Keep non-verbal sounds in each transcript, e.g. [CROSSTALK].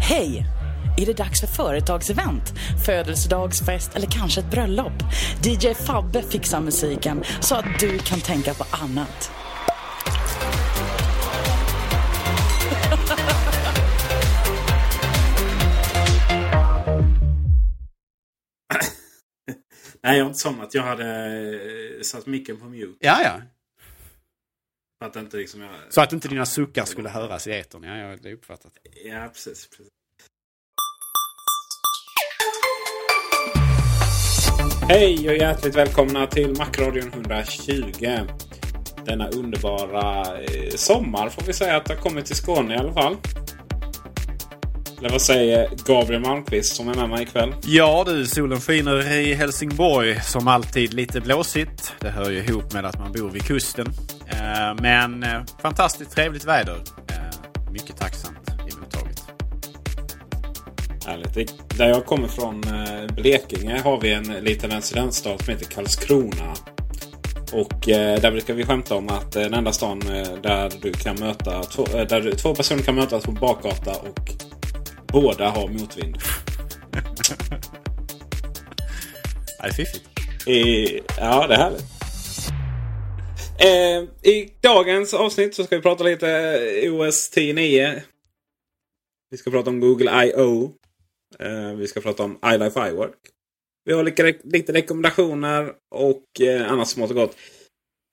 Hej! Är det dags för företagsevent, födelsedagsfest eller kanske ett bröllop? DJ Fabbe fixar musiken så att du kan tänka på annat. Nej, jag har inte somnat. Jag hade eh, satt micken på mute. Ja, ja. Att inte liksom jag... Så att inte dina suckar skulle höras i etern. Ja, ja, det är uppfattat. Ja, precis. precis. Hej och hjärtligt välkomna till Macradion 120. Denna underbara eh, sommar får vi säga att det har kommit till Skåne i alla fall. Eller vad säger Gabriel Malmqvist som är med mig ikväll? Ja du, solen skiner i Helsingborg som alltid lite blåsigt. Det hör ju ihop med att man bor vid kusten. Eh, Men eh, fantastiskt trevligt väder. Eh, Mycket tacksamt emottaget. Härligt. Där jag kommer från, Blekinge, har vi en liten residensstad som heter Karlskrona. Och där brukar vi skämta om att den enda stan där, du kan möta två, där du, två personer kan mötas på bakgata och båda har motvind. [LAUGHS] Det är fiffigt. I, ja, det är härligt. Eh, I dagens avsnitt så ska vi prata lite OS 10.9. Vi ska prata om Google I.O. Eh, vi ska prata om iLife iWork. Vi har lite, lite rekommendationer och eh, annat smått och gott.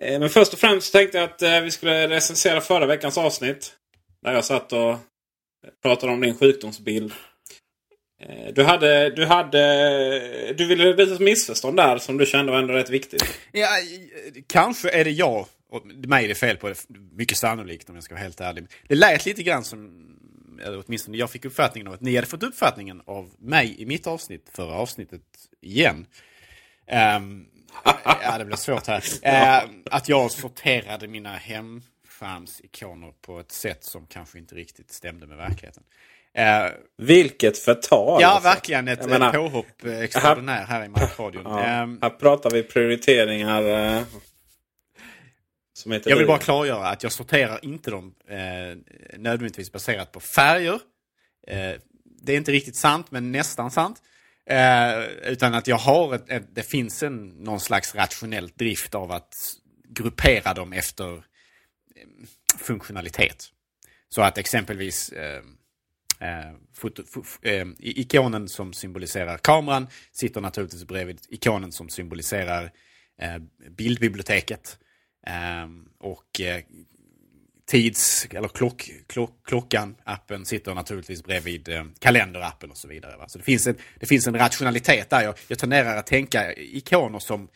Eh, men först och främst tänkte jag att eh, vi skulle recensera förra veckans avsnitt. Där jag satt och pratade om din sjukdomsbild. Eh, du hade, du hade, du ville visa ett missförstånd där som du kände var ändå rätt viktigt. Ja, kanske är det jag och mig är det fel på. Det. Mycket sannolikt om jag ska vara helt ärlig. Det lät lite grann som, eller åtminstone jag fick uppfattningen av att ni hade fått uppfattningen av mig i mitt avsnitt, förra avsnittet igen. Um, [LAUGHS] ja, det blir svårt här. Uh, att jag sorterade mina hemskärmsikoner på ett sätt som kanske inte riktigt stämde med verkligheten. Ehm, Vilket förtal! ja, alltså. verkligen ett, Jag menar, påhopp extraordinär här i Markradion. Ja, Ehm, här pratar vi prioriteringar. Eh, som heter Jag vill bara klargöra att jag sorterar inte dem eh, nödvändigtvis baserat på färger. Eh, det är inte riktigt sant, men nästan sant. Utan att jag har ett, ett, det finns en, någon slags rationell drift av att gruppera dem efter funktionalitet. Så att exempelvis Eh, foto, fo, eh, ikonen som symboliserar kameran sitter naturligtvis bredvid ikonen som symboliserar eh, bildbiblioteket. Ehm, och eh, tids eller klock, klock, klockan, appen sitter naturligtvis bredvid eh, kalenderappen och så vidare. Va? Så det finns en, det finns en rationalitet där. Jag, jag tenderar att tänka ikoner som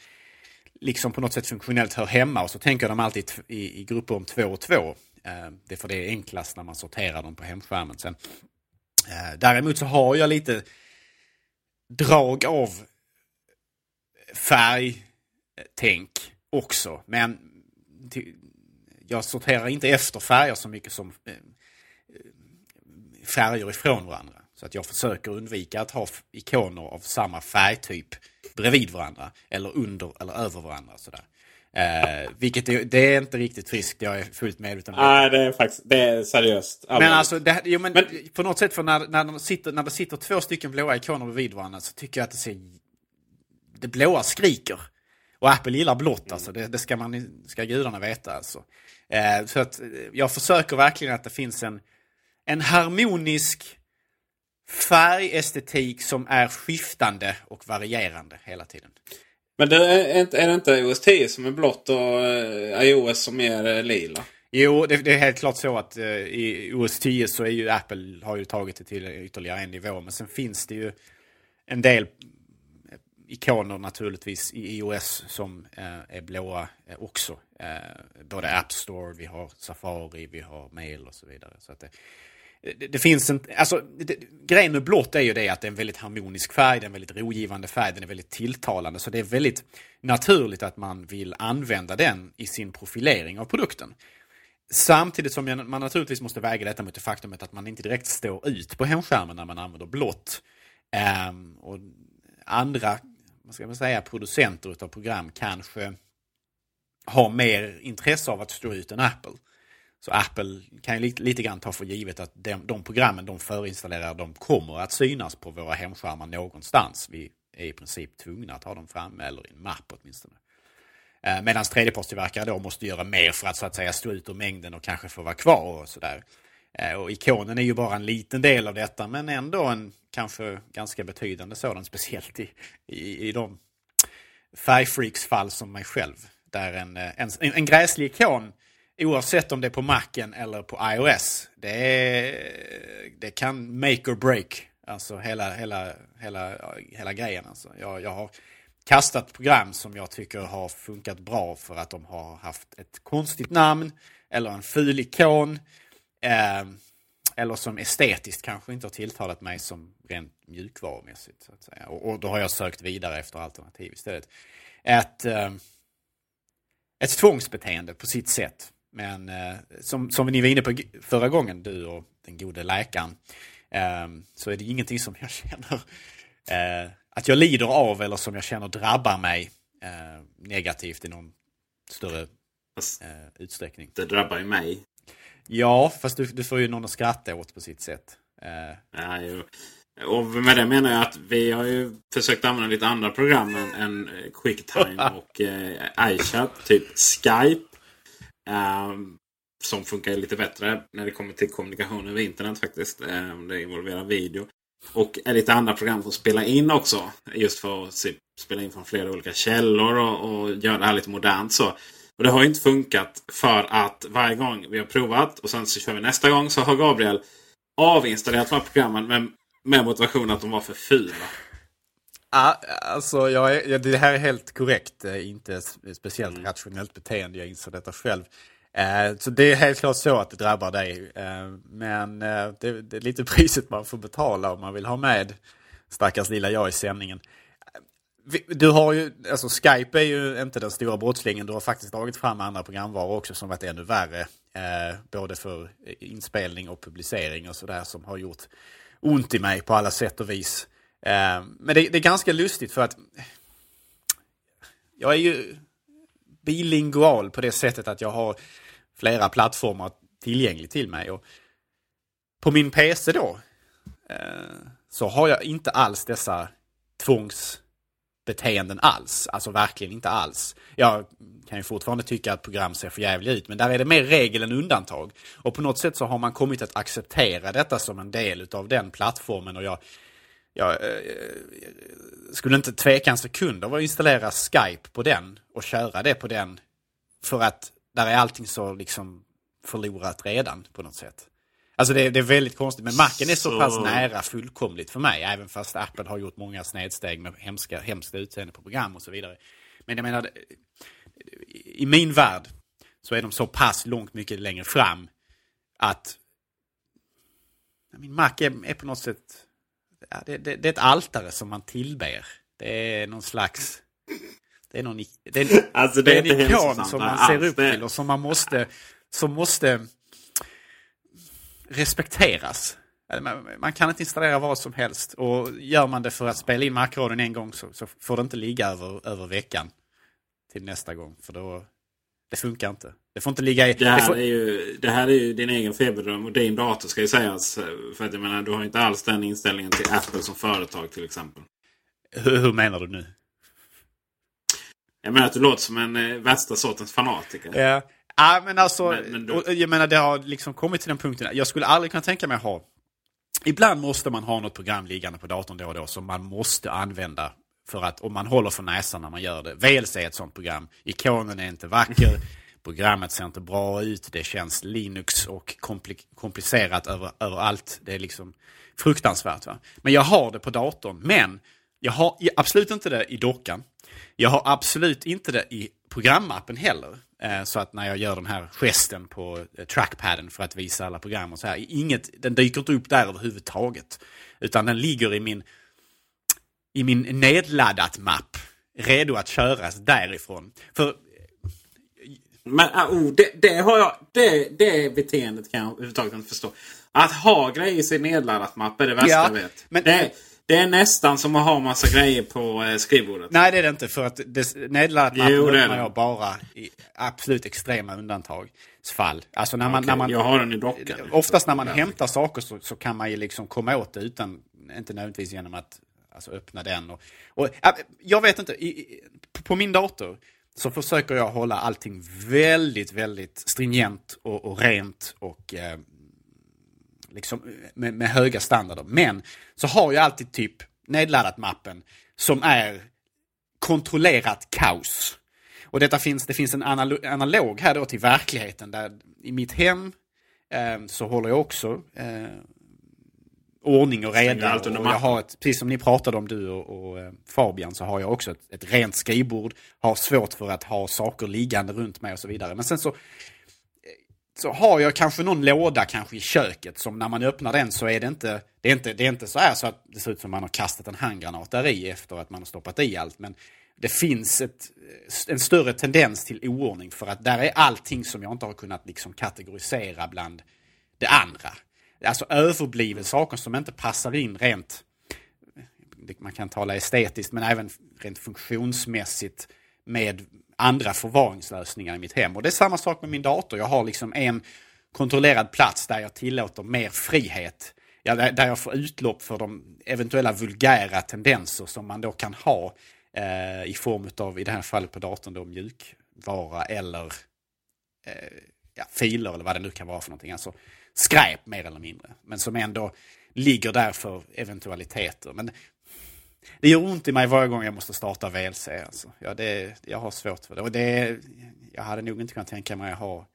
liksom på något sätt funktionellt hör hemma och så tänker de alltid i, i grupper om två och två. Eh, det är för det är enklast när man sorterar dem på hemskärmen. Sen, Eh, däremot så har jag lite drag av färgtänk eh, också. Men jag sorterar inte efter färger så mycket som eh, färger ifrån varandra. Så att jag försöker undvika att ha ikoner av samma färgtyp bredvid varandra. Eller under eller över varandra. Sådär. Eh, vilket är, det är inte riktigt friskt, jag är fullt medveten om det. Nej, det är faktiskt det är seriöst. Allvarligt. Men alltså, det, jo, men, men, på något sätt för när, när, de sitter, när det sitter två stycken blåa ikoner bredvid varandra så tycker jag att det ser... Det blåa skriker. Och Apple gillar blått alltså, det, det ska, man, ska gudarna veta alltså. Eh, så att jag försöker verkligen att det finns en, en harmonisk färgestetik som är skiftande och varierande hela tiden. Men det är, är det inte OS 10 som är blått och eh, iOS som är eh, lila? Jo, det, det, är helt klart så att eh, i OS 10 så är ju Apple har ju tagit det till ytterligare en nivå. Men sen finns det ju en del eh, ikoner naturligtvis i iOS som eh, är blåa uh, också. både App Store, vi har Safari, vi har Mail och så vidare. Så att det, det, det, finns en, alltså det, grejen med blått är ju det att det är en väldigt harmonisk färg, det är en väldigt rogivande färg, den är väldigt tilltalande. Så det är väldigt naturligt att man vill använda den i sin profilering av produkten. Samtidigt som man naturligtvis måste väga detta mot det faktumet att man inte direkt står ut på hemskärmen när man använder blått. Um, och andra, vad ska man säga, producenter av program kanske har mer intresse av att stå ut än Apple. Så Apple kan ju lite, lite grann ta för givet att de, de programmen de förinstallerar de kommer att synas på våra hemskärmar någonstans. Vi är i princip tvungna att ha dem framme eller i en mapp åtminstone. Eh, Medan tredjepartstillverkare då måste göra mer för att så att säga stå ut ur mängden och kanske få vara kvar och sådär. Eh, och ikonen är ju bara en liten del av detta men ändå en kanske ganska betydande sådan, [LAUGHS] speciellt i, i, i de färgfreaks-fall som mig själv. Där en, eh, en, en gräslig ikon Oavsett om det är på Macen eller på iOS. Det, är, det kan make or break. Alltså hela, hela, hela, hela grejen. Alltså. Jag, jag har kastat program som jag tycker har funkat bra för att de har haft ett konstigt namn eller en ful ikon. Eh, eller som estetiskt kanske inte har tilltalat mig som rent mjukvarumässigt. Så att säga. Och, och då har jag sökt vidare efter alternativ istället. Ett, eh, ett tvångsbeteende på sitt sätt. Men eh, som, som ni var inne på förra gången, du och den gode läkaren, eh, så är det ingenting som jag [LAUGHS] känner eh, att jag lider av eller som jag känner drabbar mig eh, negativt i någon större eh, utsträckning. Det drabbar ju mig. Ja, fast du, du får ju någon att skratta åt på sitt sätt. Eh. Ja, jo. Och med det menar jag att vi har ju försökt använda lite andra program än, än Quicktime [LAUGHS] och eh, iChat. Typ Skype. Um, som funkar lite bättre när det kommer till kommunikation över internet faktiskt. Um, det involverar video. Och lite andra program som spelar in också. Just för att se, spela in från flera olika källor och, och göra det här lite modernt. så. Och det har inte funkat för att varje gång vi har provat och sen så kör vi nästa gång så har Gabriel avinstallerat de här programmen med, med motivation att de var för fula. Alltså jag är, det här är helt korrekt. Inte speciellt mm. rationellt beteende. Jag inser detta själv. Eh, så det är helt klart så att det drabbar dig. Eh, men eh, det, det, är lite [LAUGHS] priset man får betala om man vill ha med stackars lilla jag i sändningen. Du har ju, alltså Skype är ju inte den stora brottslingen. Du har faktiskt dragit fram andra programvaror också som varit ännu värre. både för inspelning och publicering och sådär som har gjort ont i mig på alla sätt och vis. Eh, men det, det, är ganska lustigt för att jag är ju bilingual på det sättet att jag har flera plattformar tillgänglig till mig. Och på min PC då eh, så har jag inte alls dessa tvångsbeteenden alls. Alltså verkligen inte alls. Jag kan ju fortfarande tycka att program ser för jävligt ut, men där är det mer regel än undantag. Och på något sätt så har man kommit att acceptera detta som en del av den plattformen och jag jag eh, skulle inte tveka en sekund av att installera Skype på den och köra det på den. För att där är allting så liksom förlorat redan på något sätt. Alltså det, det är väldigt konstigt, men Macen är så, så, pass nära fullkomligt för mig. Även fast Apple har gjort många snedsteg med hemska, hemska utseende på program och så vidare. Men jag menar, i min värld så är de så pass långt mycket längre fram att min Mac är, är på något sätt ja, det, det, det, är ett altare som man tillber. Det är någon slags... Det är, någon, det är, Alltså, det det är en ikon som man ser upp till och som man måste, som måste respekteras. Man, kan inte installera vad som helst och gör man det för att spela in Macradion en gång så, så får det inte ligga över, över veckan till nästa gång. För då, det funkar inte. Det får inte ligga i... Det här, får, är ju, det här är ju din egen feberdröm och din dator ska ju sägas. För att jag menar, du har inte alls den inställningen till Apple som företag till exempel. hur, hur menar du nu? Jag menar att du låter som en eh, värsta sortens fanatiker. Ja, ja men alltså, Men- men och jag menar det har liksom kommit till den punkten. Jag skulle aldrig kunna tänka mig att ha... Ibland måste man ha något program liggande på datorn då och då som man måste använda. För att om man håller för näsan när man gör det. VLC är ett sånt program. Ikonen är inte vacker. [LAUGHS] Programmet ser inte bra ut. Det känns Linux och kompli- komplicerat över, överallt. Det är liksom fruktansvärt. Va? Men jag har det på datorn. Men jag har absolut inte det i dockan. Jag har absolut inte det i programappen heller. Eh, Så att när jag gör den här gesten på eh, trackpaden för att visa alla program och så här. Inget, den dyker inte upp där överhuvudtaget. Utan den ligger i min, i min nedladdat-mapp. Redo att köras därifrån. För Men ah, oh, det, det har jag... Det, det beteendet kan jag överhuvudtaget inte förstå. Att ha grejer i sin nedladdat mapp är det värsta Ja, jag vet. men- det, det är nästan som att ha massa grejer på eh, skrivbordet. Nej, det är det inte. För att nedladdat är öppnar jag bara i absolut extrema undantagsfall. Alltså när man... Okej, när man jag har den i dockan. Oftast när man hämtar saker så, så kan man ju liksom komma åt det utan, inte nödvändigtvis genom att alltså, öppna den. Och, och, jag vet inte, i, på min dator så försöker jag hålla allting väldigt, väldigt stringent och, och rent och eh, liksom med, med höga standarder. Men så har jag alltid typ nedladdat mappen som är kontrollerat kaos. Och detta finns, det finns en analog här då till verkligheten där i mitt hem eh, så håller jag också eh, ordning och reda. allt under Och jag har ett, precis som ni pratade om du och, och eh, Fabian så har jag också ett, ett rent skrivbord. Har svårt för att ha saker liggande runt mig och så vidare. Men sen så så har jag kanske någon låda kanske i köket som när man öppnar den så är det inte, det är inte, det är inte så här så att det ser ut som man har kastat en handgranat där i efter att man har stoppat i allt. Men det finns ett, en större tendens till oordning för att där är allting som jag inte har kunnat liksom kategorisera bland det andra. Alltså överblivet saker som inte passar in rent, man kan tala estetiskt men även rent funktionsmässigt med andra förvaringslösningar i mitt hem. Och det är samma sak med min dator. Jag har liksom en kontrollerad plats där jag tillåter mer frihet. Ja, där, där jag får utlopp för de eventuella vulgära tendenser som man då kan ha eh, i form av, i det här fallet på datorn, då mjukvara eller eh, ja, filer eller vad det nu kan vara för någonting. Alltså skräp mer eller mindre. Men som ändå ligger där för eventualiteter. Men det gör ont i mig varje gång jag måste starta VLC. Alltså. Ja, det, jag har svårt för det. Och det. Jag hade nog inte kunnat tänka mig att ha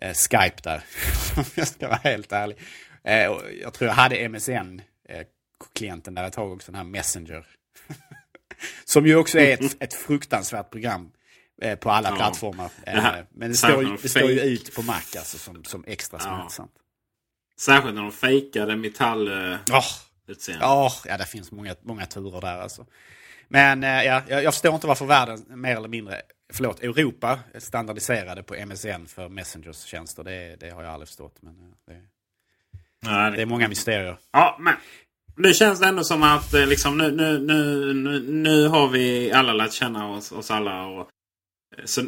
eh, Skype där. [LAUGHS] Om jag ska vara helt ärlig. Eh, och jag tror jag hade MSN-klienten eh, där ett tag också, den här Messenger. [LAUGHS] Som ju också är ett, ett fruktansvärt program eh, på alla Ja. plattformar. Det Eh, men det står, de det står ju ut på Mac alltså, som, som extra Ja. smärtsamt. Särskilt när de fejkade metall... eh, Åh, utseende. Ja, ja, det finns många, många turer där alltså. Men eh, ja, jag, jag förstår inte varför världen mer eller mindre, förlåt, Europa standardiserade på MSN för Messengers tjänster. Det, det har jag aldrig förstått. Men det, Nej, det är många mysterier. Ja, men nu känns det ändå som att liksom, nu, nu, nu, nu, har vi alla lärt känna oss, oss alla. Och, så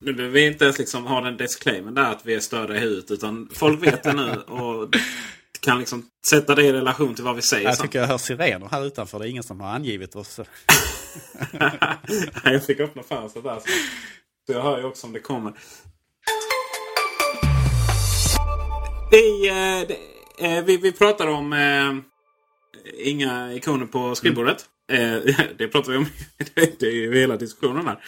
nu behöver vi inte ens liksom ha den disclaimer där att vi är störda i huvudet. Utan folk vet det nu och kan liksom sätta det i relation till vad vi säger. Jag sen. tycker jag hör sirener här utanför. Det är ingen som har angivit oss. [LAUGHS] jag fick öppna fönstret där. Så, jag hör ju också om det kommer. Vi, eh, eh, vi, vi pratar om eh, inga ikoner på skrivbordet. Eh, [LAUGHS] det pratar vi om. [LAUGHS] det är ju hela diskussionen här.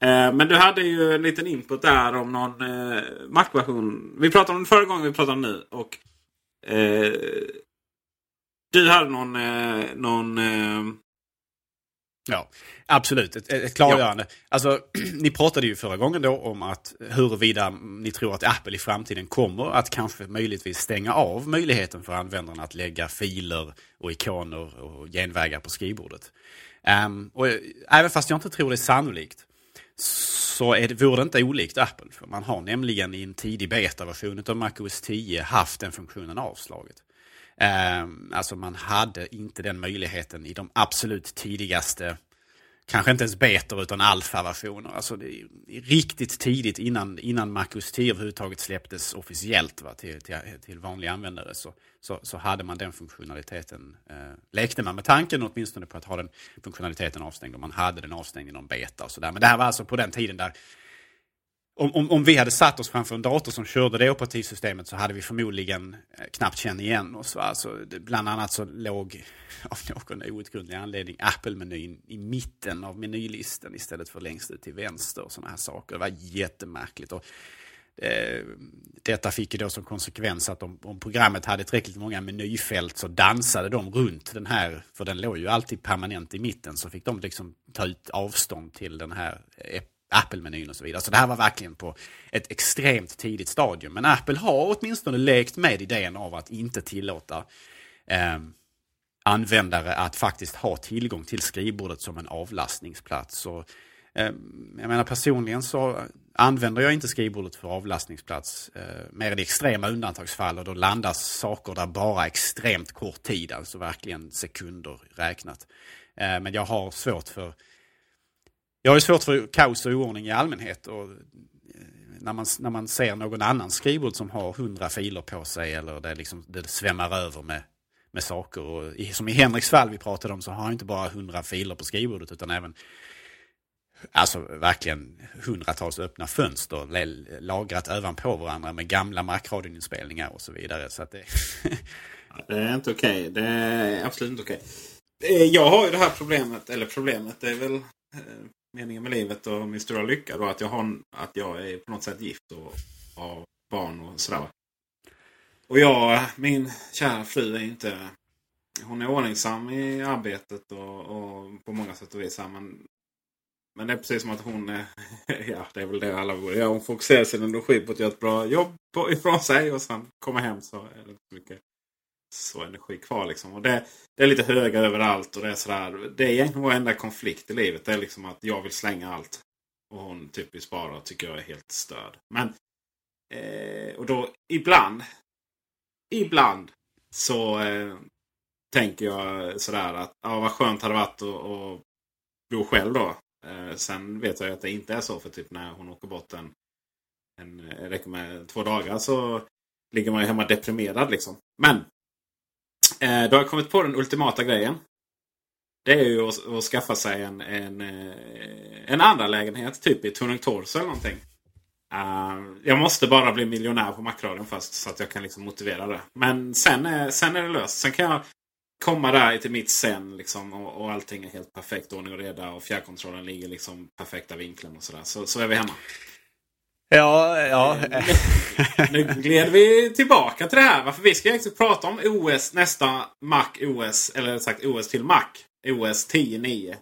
Eh, men du hade ju en liten input där om någon eh, Mac-version. Vi pratade om det förra gången, vi pratade om nu. Och, eh, du hade någon, eh, någon eh, Ja, absolut. Ett, ett klargörande. Alltså, [CLEARS THROAT] ni pratade ju förra gången då om att huruvida ni tror att Apple i framtiden kommer att kanske möjligtvis stänga av möjligheten för användarna att lägga filer och ikoner och genvägar på skrivbordet. Ehm, och, även fast jag inte tror det är sannolikt så är det, vore det inte olikt Apple. För man har nämligen i en tidig beta-version av MacOS 10 haft den funktionen avslaget. Eh, alltså man hade inte den möjligheten i de absolut tidigaste kanske inte ens betor utan alfa-versioner. Alltså det är riktigt tidigt innan, innan MacOS 10 överhuvudtaget släpptes officiellt va, till, till, till vanliga användare så, så, så, hade man den funktionaliteten. Eh, lekte man med tanken åtminstone på att ha den funktionaliteten avstängd och man hade den avstängd i någon beta och sådär. Men det här var alltså på den tiden där om, om, om vi hade satt oss framför en dator som körde det operativsystemet så hade vi förmodligen eh, knappt känt igen oss. Va? Alltså, bland annat så låg [LAUGHS] av någon outgrundlig anledning Apple-menyn i mitten av menylistan istället för längst ut till vänster. och sådana här saker. Det var jättemärkligt. Och, eh, detta fick ju då som konsekvens att om, om, programmet hade tillräckligt många menyfält så dansade de runt den här, för den låg ju alltid permanent i mitten, så fick de liksom ta ut avstånd till den här eh, Apple-menyn och så vidare. Så det här var verkligen på ett extremt tidigt stadium. Men Apple har åtminstone lekt med idén av att inte tillåta eh, användare att faktiskt ha tillgång till skrivbordet som en avlastningsplats. Och, eh, jag menar personligen så använder jag inte skrivbordet för avlastningsplats eh, mer i extrema undantagsfall och då landas saker där bara extremt kort tid, alltså verkligen sekunder räknat. Eh, men jag har svårt för jag har svårt för kaos och oordning i allmänhet. Och eh, när, man, när man ser någon annan skrivbord som har hundra filer på sig eller det, liksom, det svämmar över med, med saker. Och i, som i Henriks fall vi pratade om så har han inte bara hundra filer på skrivbordet utan även Alltså verkligen hundratals öppna fönster lagrat ovanpå varandra med gamla markradioinspelningar och så vidare. Så det... [LAUGHS] det är inte okej. Okay. Det är absolut inte okej. Okay. Jag har ju det här problemet, eller problemet, det är väl eh, meningen med livet och min stora lycka då att jag, har, att jag är på något sätt gift och har barn och sådär. Och jag, min kära fru är inte... Hon är ordningsam i arbetet och, och på många sätt och vis. Men, men det är precis som att hon är... [LAUGHS] Ja, det är väl det alla borde göra. Hon fokuserar sin energi på att göra ett bra jobb ifrån sig och sen komma hem så är det inte så mycket så energi kvar. Liksom. Och det, det är lite höga överallt. och Det är sådär. Det är egentligen vår enda konflikt i livet. Det är liksom att jag vill slänga allt. Och hon typiskt bara tycker jag är helt störd. Men eh, och då ibland. Ibland så eh, tänker jag sådär att ja, vad skönt hade varit att, att bo själv då. Eh, sen vet jag att det inte är så. För typ när hon åker bort en, en eh, räcker med två dagar så ligger man ju hemma deprimerad liksom. Men Eh, då har jag kommit på den ultimata grejen. Det är ju att, att skaffa sig en, en, eh, en andra lägenhet typ i Tuning Torso eller någonting. Uh, jag måste bara bli miljonär på Macradion först så att jag kan liksom motivera det. Men sen är, sen är det löst. Sen kan jag komma där till mitt sen liksom, och, och allting är helt perfekt. Ordning och reda och fjärrkontrollen ligger liksom perfekta vinkeln och sådär. Så, så är vi hemma. Ja, ja. Eh, nu gled vi tillbaka till det här. Varför vi ska egentligen prata om OS, nästa Mac OS, eller sagt OS till Mac. OS 10.9.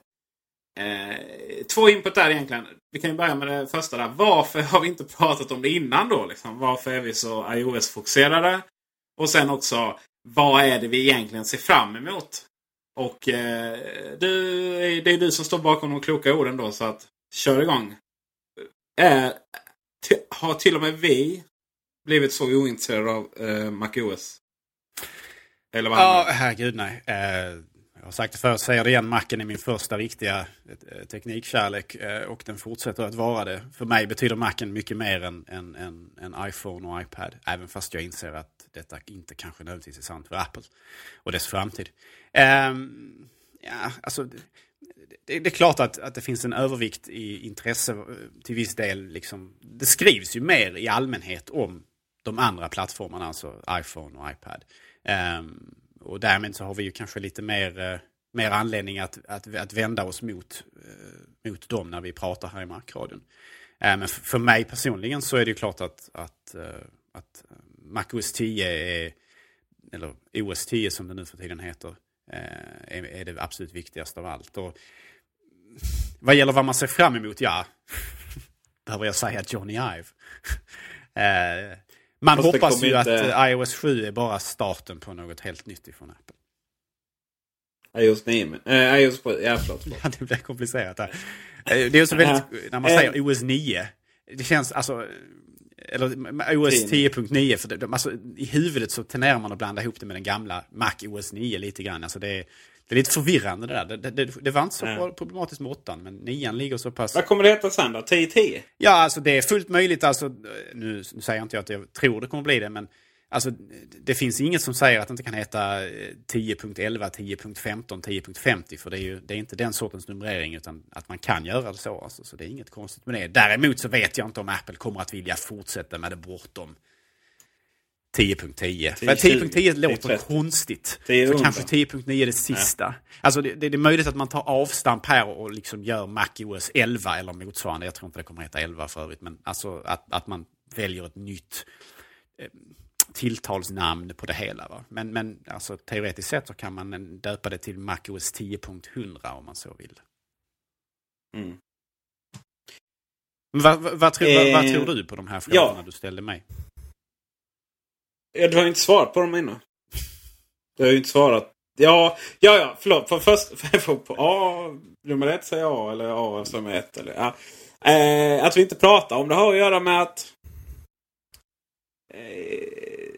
Eh, två input där egentligen. Vi kan ju börja med det första där. Varför har vi inte pratat om det innan då? Liksom? Varför är vi så iOS-fokuserade? Och sen också, vad är det vi egentligen ser fram emot? Och eh, du, det är du som står bakom de kloka orden då, så att kör igång. Är, har till och med vi blivit så ointresserade av eh, MacOS? Eller vad Ja, herregud nej. Eh, jag har sagt det förut, säger det igen. Macen är min första riktiga eh, teknikkärlek eh, och den fortsätter att vara det. För mig betyder Macen mycket mer än, än, än, än iPhone och iPad. Även fast jag inser att detta inte kanske nödvändigtvis är sant för Apple och dess framtid. Um, ja, alltså, det, det, är klart att, att det finns en övervikt i intresse eh, till viss del. Liksom, det skrivs ju mer i allmänhet om de andra plattformarna, alltså iPhone och iPad. Um, och därmed så har vi ju kanske lite mer, uh, mer anledning att, att, att vända oss mot, uh, mot dem när vi pratar här i Markradion. Uh, men för, för mig personligen så är det ju klart att, att, att MacOS 10 är, eller OS 10 som det nu för tiden heter, är, är det absolut viktigaste av allt. Och vad gäller vad man ser fram emot, ja. Behöver jag säga Johnny Ive. eh, man Fast hoppas ju inte... att iOS 7 är bara starten på något helt nytt ifrån Apple. iOS 9. Men, äh, iOS 7. Ja, förlåt. förlåt. [LAUGHS] Ja, det blir komplicerat här. Eh, Det är så väldigt, när man säger OS 9. Det känns alltså... Eller OS 10.9. För det, alltså, I huvudet så tenderar man att blanda ihop det med den gamla Mac OS 9 lite grann. Alltså, det, är, det är lite förvirrande det där. Det, det, det var inte så Ja. problematiskt med 8 men 9 ligger så pass... Vad kommer det heta sen då? 1010? Ja, alltså det är fullt möjligt. Alltså, nu, nu säger inte jag att jag tror det kommer bli det, men alltså, det finns inget som säger att det inte kan heta eh, 10.11, 10.15, 10.50. För det är ju det är inte den sortens numrering, utan att man kan göra det så. Alltså, så det är inget konstigt med det. Däremot så vet jag inte om Apple kommer att vilja fortsätta med det bortom 10.10. För 10.10 låter 10.30. konstigt. 10 Så kanske 10.9 är det sista. Alltså det, det är möjligt att man tar avstamp här och liksom gör MacOS 11 eller motsvarande. Jag tror inte det kommer heta 11 för övrigt. Men alltså att, att man väljer ett nytt eh, tilltalsnamn på det hela. Va? Men, men alltså, teoretiskt sett så kan man eh, döpa det till MacOS 10.100 om man så vill. Mm. Vad, vad, vad, tror, vad, vad Eh, tror du på de här frågorna ja. du ställde mig? Ja, du har ju inte svarat på dem innan. Du har ju inte svarat. Ja, ja, ja förlåt. För först, [LAUGHS] för på A, nummer ett säger A eller A som är ett. Eller, ja. eh, att vi inte pratar om det har att göra med att... Eh,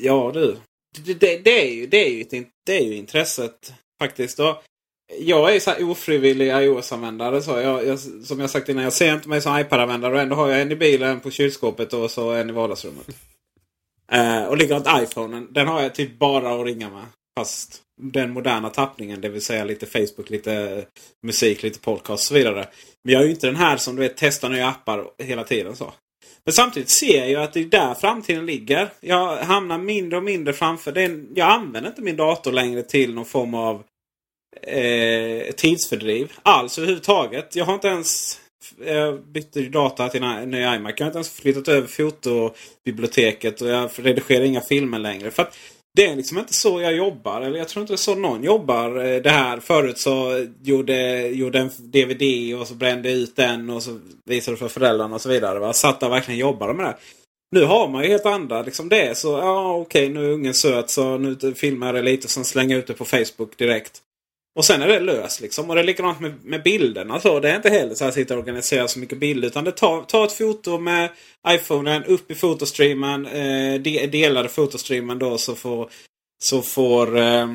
ja du. Det, det, det, är ju, det, är ju ett, det är ju intresset faktiskt. Och jag är ju så här ofrivillig iOS-användare. Så jag, jag, som jag sagt innan, jag ser inte mig som iPad-användare. Och ändå har jag en i bilen, en på kylskåpet och så en i vardagsrummet. Eh, och likadant iPhonen. Den har jag typ bara att ringa med. Fast den moderna tappningen, det vill säga lite Facebook, lite musik, lite podcast och så vidare. Men jag är ju inte den här som du vet testar nya appar hela tiden. så. Men samtidigt ser jag ju att det är där framtiden ligger. Jag hamnar mindre och mindre framför. Den, jag använder inte min dator längre till någon form av eh, tidsfördriv alls överhuvudtaget. Jag har inte ens jag bytte data till en ny iMac. Jag har inte ens flyttat över fotobiblioteket och jag redigerar inga filmer längre. För att det är liksom inte så jag jobbar. Eller jag tror inte det är så någon jobbar. Eh, det här förut så gjorde, gjorde en DVD och så brände jag ut den och så visade för föräldrarna och så vidare. Va? Satt där och verkligen jobbade med det. Nu har man ju helt andra. Liksom det är så, ja okej nu är ungen söt så nu filmar jag det lite och sen slänger jag ut det på Facebook direkt. Och sen är det löst liksom. Och det är likadant med, med bilderna. Så alltså, det är inte heller så att jag sitter och organiserar så mycket bilder. Utan det tar, tar ett foto med iPhonen upp i fotostreamen. Eh, de, delade fotostreamen då så får, så får eh,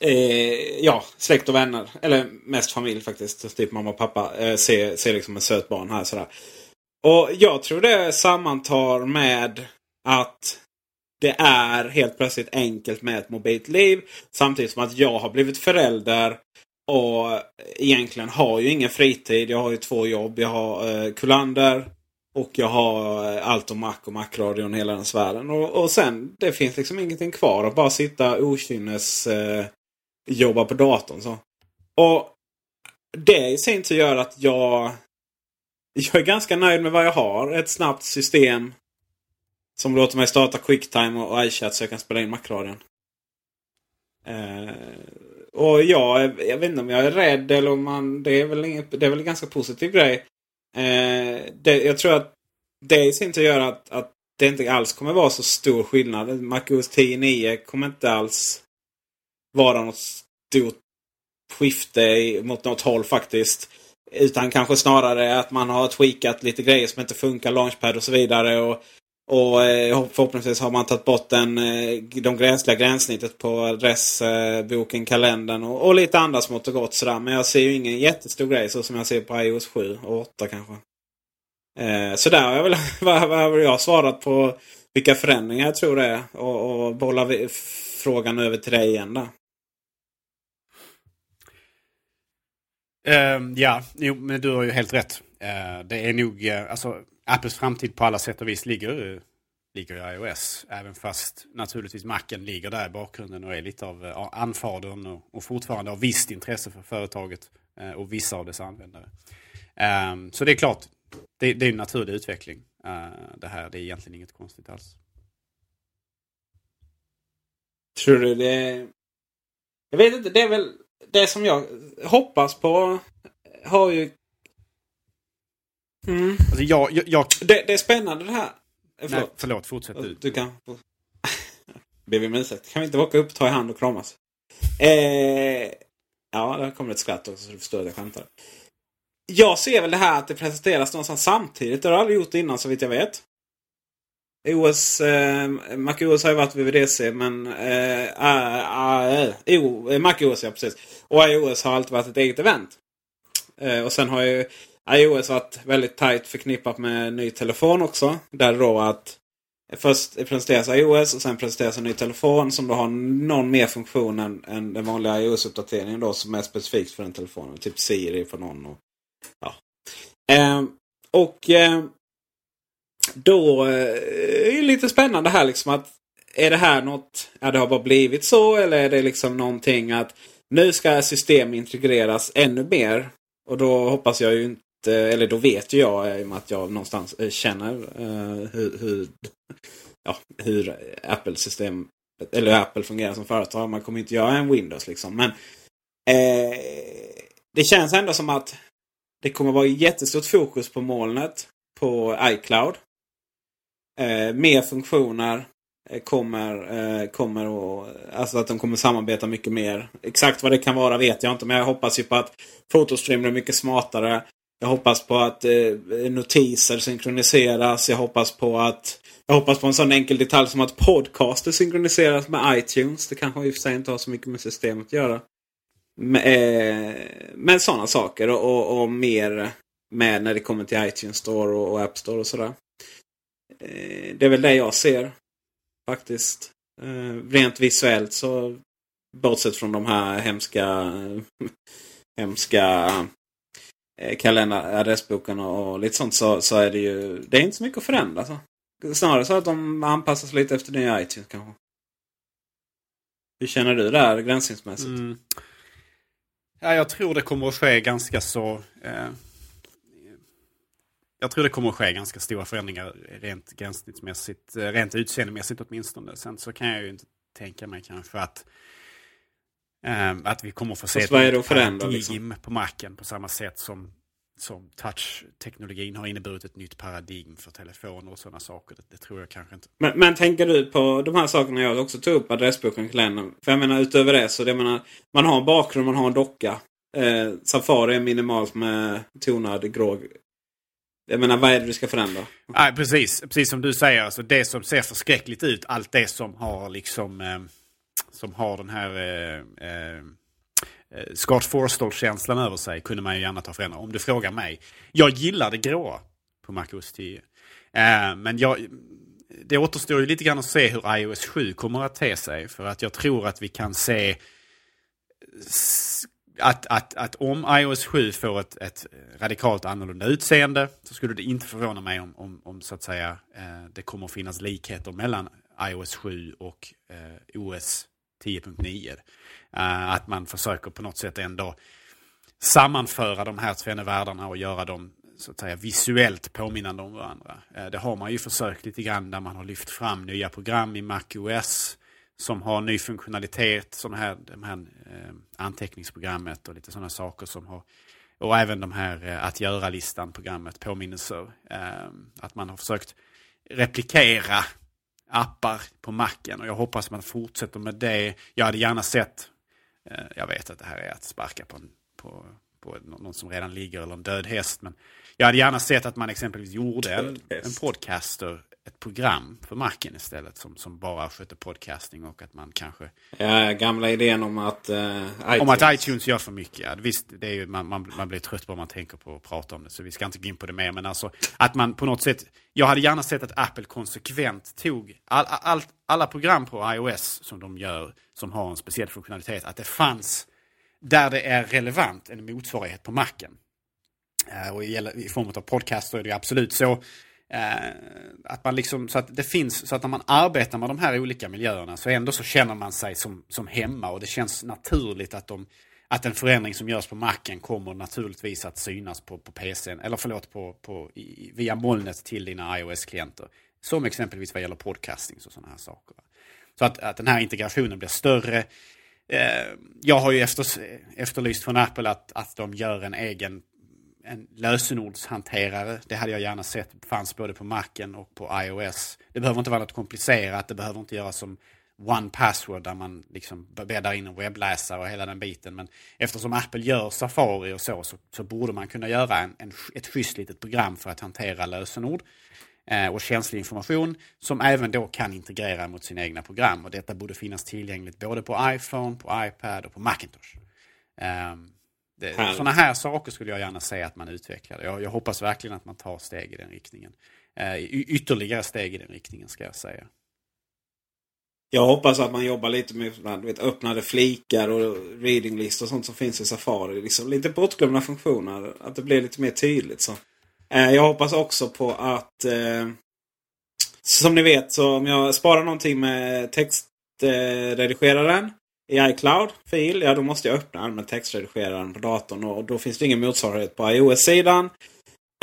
eh, ja, släkt och vänner. Eller mest familj faktiskt. Typ mamma och pappa. Eh, se, se liksom en söt barn här sådär. Och jag tror det sammantar med att det är helt plötsligt enkelt med ett mobilt liv. Samtidigt som att jag har blivit förälder och egentligen har ju ingen fritid. Jag har ju två jobb. Jag har eh, Kullander och jag har eh, allt om Mac och Mac-radion hela den sfären. Och, och sen, det finns liksom ingenting kvar att bara sitta okynnes eh, jobba på datorn. Så. Och det i sin tur gör att jag, [LAUGHS] jag är ganska nöjd med vad jag har. Ett snabbt system som låter mig starta Quicktime och iChat så jag kan spela in Mac-radion. Eh, och jag, jag vet inte om jag är rädd eller om man... Det är väl, inget, det är väl en ganska positiv grej. Eh, det, jag tror att det i sin tur gör att, att det inte alls kommer vara så stor skillnad. MacOS 10.9 kommer inte alls vara något stort skifte mot något håll faktiskt. Utan kanske snarare att man har tweakat lite grejer som inte funkar, Launchpad och så vidare. Och, och eh, förhoppningsvis har man tagit bort den, eh, de gränsliga gränssnittet på adressboken, eh, kalendern och, och lite andra smått och gott sådär. Men jag ser ju ingen jättestor grej så som jag ser på iOS 7 och 8 kanske. Eh, så där har jag väl, [LAUGHS] vad, vad har jag svarat på vilka förändringar jag tror det är. Och, och bollar vi- frågan över till dig igen där. Uh, ehm, ja, jo, men du har ju helt rätt. Uh, det är nog, uh, alltså Apples framtid på alla sätt och vis ligger, ligger i iOS. Även fast naturligtvis Macen ligger där i bakgrunden och är lite av eh, anfadern och, och fortfarande har visst intresse för företaget eh, och vissa av dess användare. Ehm, så det är klart, det, det är en naturlig utveckling. Eh, det här, det är egentligen inget konstigt alls. Tror du det... Jag vet inte, det är väl det som jag hoppas på. Har ju... Mm. Alltså jag, jag, jag Det, det är spännande det här. Eh, nej, Förlåt. förlåt, fortsätt du. Du kan... [LAUGHS] Ber vi om ursäkt. Kan vi inte åka upp, ta i hand och kramas? Eh, ja, där kommer ett skratt också så du förstår att jag skämtar. Jag ser väl det här att det presenteras någonstans samtidigt. Det har jag aldrig gjort innan så vitt jag vet. OS, eh, MacOS har ju varit VVDC men eh, äh, äh, oh, MacOS ja precis. Och iOS har alltid varit ett eget event. Eh, och sen har ju iOS varit väldigt tajt förknippat med ny telefon också. Där då att först presenteras iOS och sen presenteras en ny telefon som då har någon mer funktion än, än den vanliga iOS-uppdateringen då som är specifikt för den telefonen. Typ Siri för någon. Och, ja. Ehm, ehm, eh, och eh, då är det lite spännande här liksom att är det här något, ja det har bara blivit så eller är det liksom någonting att nu ska system integreras ännu mer. Och då hoppas jag ju Eh, eller då vet ju jag eh, i och med att jag någonstans eh, känner hur, hur, ja, hur Apple-system, eller hur Apple fungerar som företag. Man kommer inte göra en Windows liksom. Men eh, det känns ändå som att det kommer vara jättestort fokus på molnet på iCloud. Eh, mer funktioner kommer, eh, kommer att, alltså att de kommer samarbeta mycket mer. Exakt vad det kan vara vet jag inte men jag hoppas ju på att Photostream blir mycket smartare. Jag hoppas på att eh, notiser synkroniseras. Jag hoppas på att jag hoppas på en sån enkel detalj som att podcaster synkroniseras med iTunes. Det kanske i och för sig inte har så mycket med systemet att göra. Men, eh, men sådana saker och, och, och, mer med när det kommer till iTunes Store och, och App Store och sådär. Eh, det är väl det jag ser. Faktiskt. Eh, rent visuellt så bortsett från de här hemska hemska Eh, kalendern, adressboken och lite sånt så, så är det ju det är inte så mycket att förändra. Så. Snarare så att de anpassas lite efter nya iTunes kanske. Hur känner du där gränsningsmässigt? Mm. Ja, jag tror det kommer att ske ganska så... Eh, jag tror det kommer att ske ganska stora förändringar rent gränssnittsmässigt. Eh, rent utseendemässigt åtminstone. Sen så kan jag ju inte tänka mig kanske att eh, att vi kommer att få se ett paradigm liksom? på marken på samma sätt som, som touch-teknologin har inneburit ett nytt paradigm för telefoner och sådana saker. Det, det tror jag kanske inte. Men, men, tänker du på de här sakerna jag också tog upp, adressboken, kalendern? För jag menar utöver det så det menar, man har en bakgrund, man har en docka. Eh, Safari är minimalt med tonad grå jag menar, vad är det du ska förändra? Nej, precis, precis som du säger. Alltså, det som ser förskräckligt ut, allt det som har liksom eh, som har den här eh, eh, eh, Scott Forstall-känslan över sig kunde man ju gärna ta förändra. Om du frågar mig. Jag gillar det gråa på MacO's 10. Eh, men jag, det återstår ju lite grann att se hur iOS 7 kommer att te sig. För att jag tror att vi kan se att, att, att om iOS 7 får ett, ett radikalt annorlunda utseende så skulle det inte förvåna mig om, om, om så att säga eh, det kommer att finnas likheter mellan iOS 7 och eh, OS 10.9. Uh, eh, att man försöker på något sätt ändå sammanföra de här tvenne världarna och göra dem så att säga visuellt påminnande om varandra. Eh, det har man ju försökt lite grann där man har lyft fram nya program i MacOS som har ny funktionalitet, sådana här, de här eh, anteckningsprogrammet och lite sådana saker som har och även de här att göra-listan, programmet, påminnelser. att man har försökt replikera appar på macken och jag hoppas att man fortsätter med det. Jag hade gärna sett, eh, jag vet att det här är att sparka på, en, på, på någon som redan ligger eller en död häst, men jag hade gärna sett att man exempelvis gjorde en, en podcaster ett program för Macen istället som, som bara sköter podcasting och att man kanske... Ja, gamla idén om att uh, iTunes... Om att iTunes gör för mycket. Ja. Visst, det är ju, man, man, man blir trött på om man tänker på att prata om det. Så vi ska inte gå in på det mer. Men alltså att man på något sätt... Jag hade gärna sett att Apple konsekvent tog all, all, alla program på iOS som de gör som har en speciell funktionalitet. Att det fanns där det är relevant en motsvarighet på Macen. Uh, och i, i form av podcast så är det absolut så. Eh, att man liksom, så att det finns, så att när man arbetar med de här olika miljöerna så ändå så känner man sig som, som hemma och det känns naturligt att, de, att en förändring som görs på macken kommer naturligtvis att synas på, på PCn, eller förlåt, på, på, i, via molnet till dina iOS-klienter. Som exempelvis vad gäller podcasting och sådana här saker. Så att, att den här integrationen blir större. Eh, jag har ju efter, efterlyst från Apple att, att de gör en egen en lösenordshanterare. Det hade jag gärna sett fanns både på Macen och på iOS. Det behöver inte vara något komplicerat. Det behöver inte göras som one password där man liksom bäddar in en webbläsare och hela den biten. Men eftersom Apple gör Safari och så, så, så borde man kunna göra en, en, ett schysst litet program för att hantera lösenord eh, och känslig information som även då kan integrera mot sina egna program. Och detta borde finnas tillgängligt både på iPhone, på iPad och på Macintosh. Eh, sådana här saker skulle jag gärna se att man utvecklar. Jag, jag hoppas verkligen att man tar steg i den riktningen. Eh, ytterligare steg i den riktningen ska jag säga. Jag hoppas att man jobbar lite med vet, öppnade flikar och reading och sånt som finns i Safari. Liksom lite bortglömda funktioner. Att det blir lite mer tydligt. Så. Eh, jag hoppas också på att eh, Som ni vet så om jag sparar någonting med textredigeraren i iCloud-fil. Ja då måste jag öppna med textredigeraren på datorn. Och då finns det ingen motsvarighet på iOS-sidan.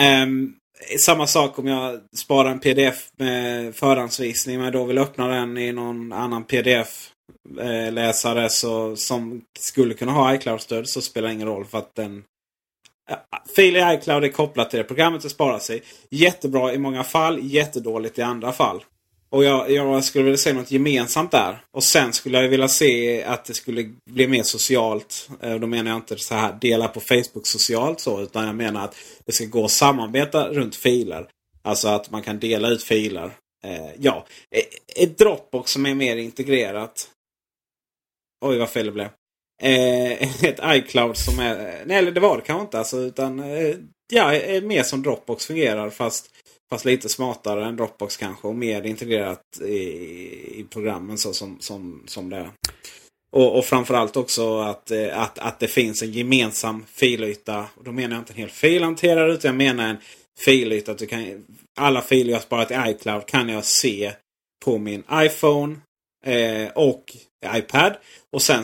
Um, samma sak om jag sparar en pdf med förhandsvisning men då vill öppna den i någon annan pdf-läsare eh, så, som skulle kunna ha iCloud-stöd så spelar det ingen roll för att den Fil i iCloud är kopplat till det programmet det sparas i. Jättebra i många fall, jättedåligt i andra fall. Och jag, jag, skulle vilja se något gemensamt där. Och sen skulle jag vilja se att det skulle bli mer socialt. Eh, då menar jag inte så här dela på Facebook socialt så. Utan jag menar att det ska gå att samarbeta runt filer. Alltså att man kan dela ut filer. Eh, ja, eh, ett Dropbox som är mer integrerat. Oj vad fel det blev. Eh, [LAUGHS] ett iCloud som är... Eh, nej, eller det var det kanske inte. Alltså, utan eh, ja, mer som Dropbox fungerar. Fast Fast lite smartare än Dropbox kanske och mer integrerat i, i programmen så som, som, som det är. Och, och framförallt också att, eh, att, att det finns en gemensam filyta. Och då menar jag inte en hel filhanterare utan jag menar en filyta. Att du kan, alla filer jag sparat i iCloud kan jag se på min iPhone eh, och iPad. Och sen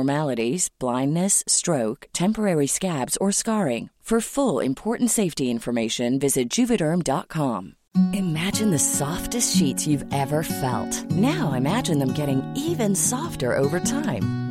blindness, stroke, temporary scabs, or scarring. For full important safety information, visit juvederm.com. Imagine the softest sheets you've ever felt. Now imagine them getting even softer over time.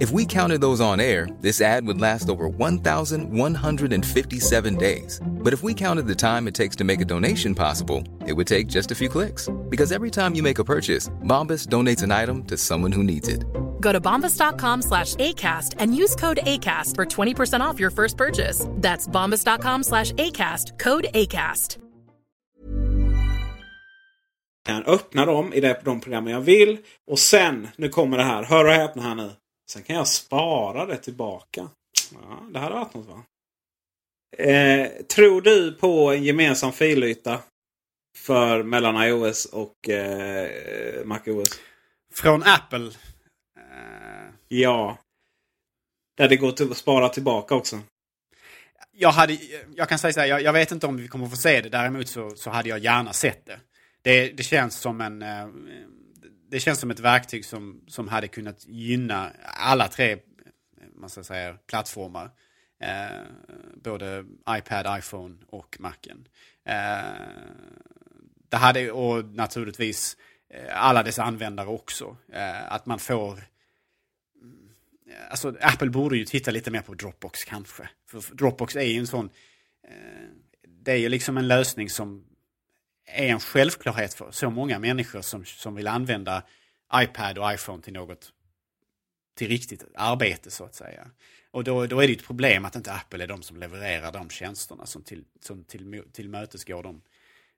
If we counted those on air, this ad would last over 1,157 days. But if we counted the time it takes to make a donation possible, it would take just a few clicks. Because every time you make a purchase, Bombas donates an item to someone who needs it. Go to bombas.com slash ACAST and use code ACAST for 20% off your first purchase. That's bombas.com slash ACAST, code ACAST. kan öppna dem i det, de program jag vill. Och sen, nu kommer det här. Hör och häpna här nu. Sen kan jag spara det tillbaka. Ja, det hade varit något va? Eh, tror du på en gemensam filyta för mellan iOS och eh, MacOS? Från Apple? Eh... Ja. Där det går att spara tillbaka också. Jag, hade, jag kan säga så här, jag, jag, vet inte om vi kommer få se det. Däremot så, så hade jag gärna sett det. Det, det känns som en... Eh, det känns som ett verktyg som, som hade kunnat gynna alla tre man ska säga, plattformar. Eh, både iPad, iPhone och Macen. Eh, det hade, och naturligtvis eh, alla dess användare också. Eh, att man får... Alltså Apple borde ju titta lite mer på Dropbox kanske. För Dropbox är ju en sån... Eh, det är ju liksom en lösning som är en självklarhet för så många människor som, som vill använda iPad och iPhone till något till riktigt arbete så att säga. Och då, då är det ett problem att inte Apple är de som levererar de tjänsterna som, till, som till, tillmötesgår de,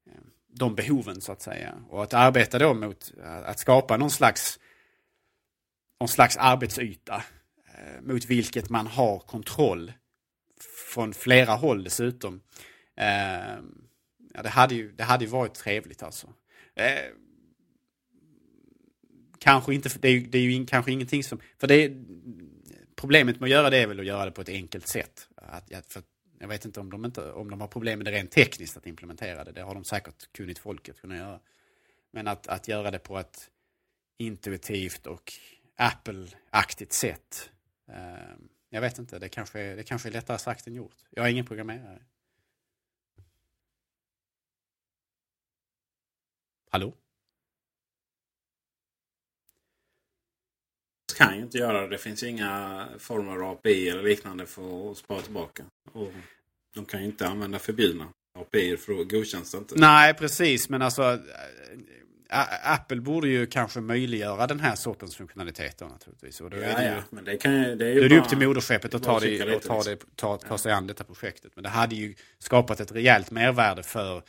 eh, de behoven så att säga. Och att arbeta då mot att skapa någon slags, någon slags arbetsyta eh, mot vilket man har kontroll från flera håll dessutom. Eh, Ja, det, hade ju, det hade ju varit trevligt alltså. Eh, kanske inte, det är, ju, det är ju kanske ingenting som, för det är, problemet med att göra det är väl att göra det på ett enkelt sätt. Att, för jag vet inte om de, inte om de har problem med det rent tekniskt att implementera det. Det har de säkert kunnat folket kunna göra. Men att, att göra det på ett intuitivt och Apple-aktigt sätt. Eh, jag vet inte, det kanske, det kanske är lättare sagt än gjort. Jag är ingen programmerare. Hallå? kan ju inte göra det. Det finns ju inga former av API eller liknande för att spara tillbaka. Och de kan ju inte använda förbjudna API för då godkänns det inte. Nej, precis. Men alltså Apple borde ju kanske möjliggöra den här sortens funktionaliteter naturligtvis. Och då ja, är det ju, ja, men det, kan, det är ju då är det bara, upp till moderskeppet att ta, det, och ta, det, ta, ta sig an detta projektet. Men det hade ju skapat ett rejält mervärde för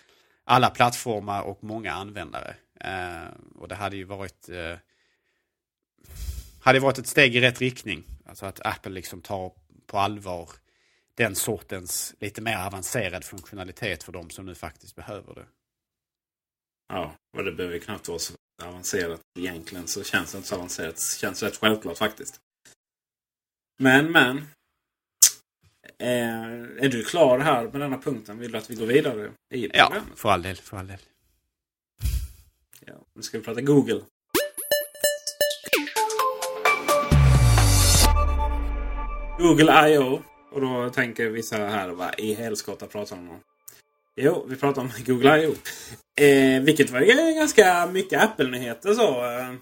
alla plattformar och många användare. Eh, och det hade ju varit eh, hade varit ett steg i rätt riktning. Alltså att Apple liksom tar på allvar den sortens lite mer avancerad funktionalitet för de som nu faktiskt behöver det. Ja, och det behöver knappt vara så avancerat egentligen. Så känns det inte så avancerat. Det känns rätt självklart faktiskt. Men, men. Eh, är du klar här med denna punkten? Vill du att vi går vidare i programmet? Ja, för all del. För all del. Ja, nu ska vi prata Google. Google I.O. Och då tänker vissa här, vad i helskotta pratar de om? Jo, vi pratar om [LAUGHS] Google I.O. Eh, vilket var ganska mycket Apple-nyheter så. Eh,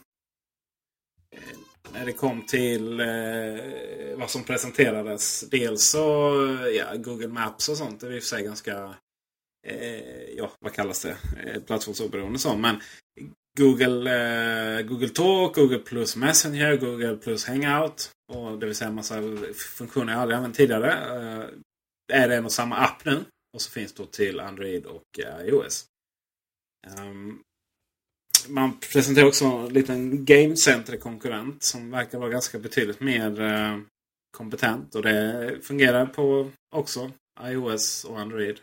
när det kom till eh, vad som presenterades. Dels så, eh, ja, Google Maps och sånt. Det är i och för sig ganska, eh, ja vad kallas det? Eh, plattformsoberoende så. Men Google, eh, Google Talk, Google Plus Messenger, Google Plus Hangout. Och det vill säga en massa funktioner jag aldrig använt tidigare. Eh, är det en och samma app nu. Och så finns då till Android och eh, iOS. Um, man presenterar också en liten Game Center-konkurrent som verkar vara ganska betydligt mer eh, kompetent. Och det fungerar på också iOS och Android.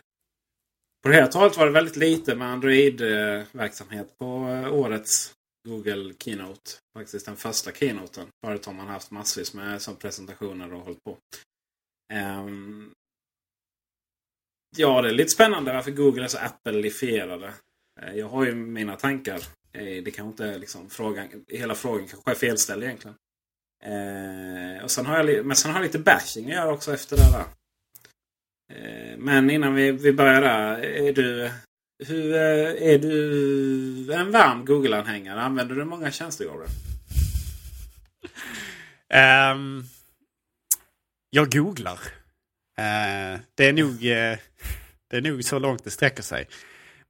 På det hela talet var det väldigt lite med Android-verksamhet på eh, årets Google Keynote. Faktiskt den första keynoten. Förut har man haft massvis med som presentationer och hållit på. Um, ja, det är lite spännande varför Google är så Apple-ifierade. Eh, jag har ju mina tankar. Eh, det kanske inte är liksom frågan. Hela frågan kanske är felställd egentligen. Eh, och sen har jag, men sen har jag lite bashing att göra också efter det där. Eh, men innan vi, vi börjar där. Är du, hur, eh, är du en varm Google-anhängare? Använder du många tjänster Gabriel? Um, jag googlar. Uh, det, är nog, uh, det är nog så långt det sträcker sig.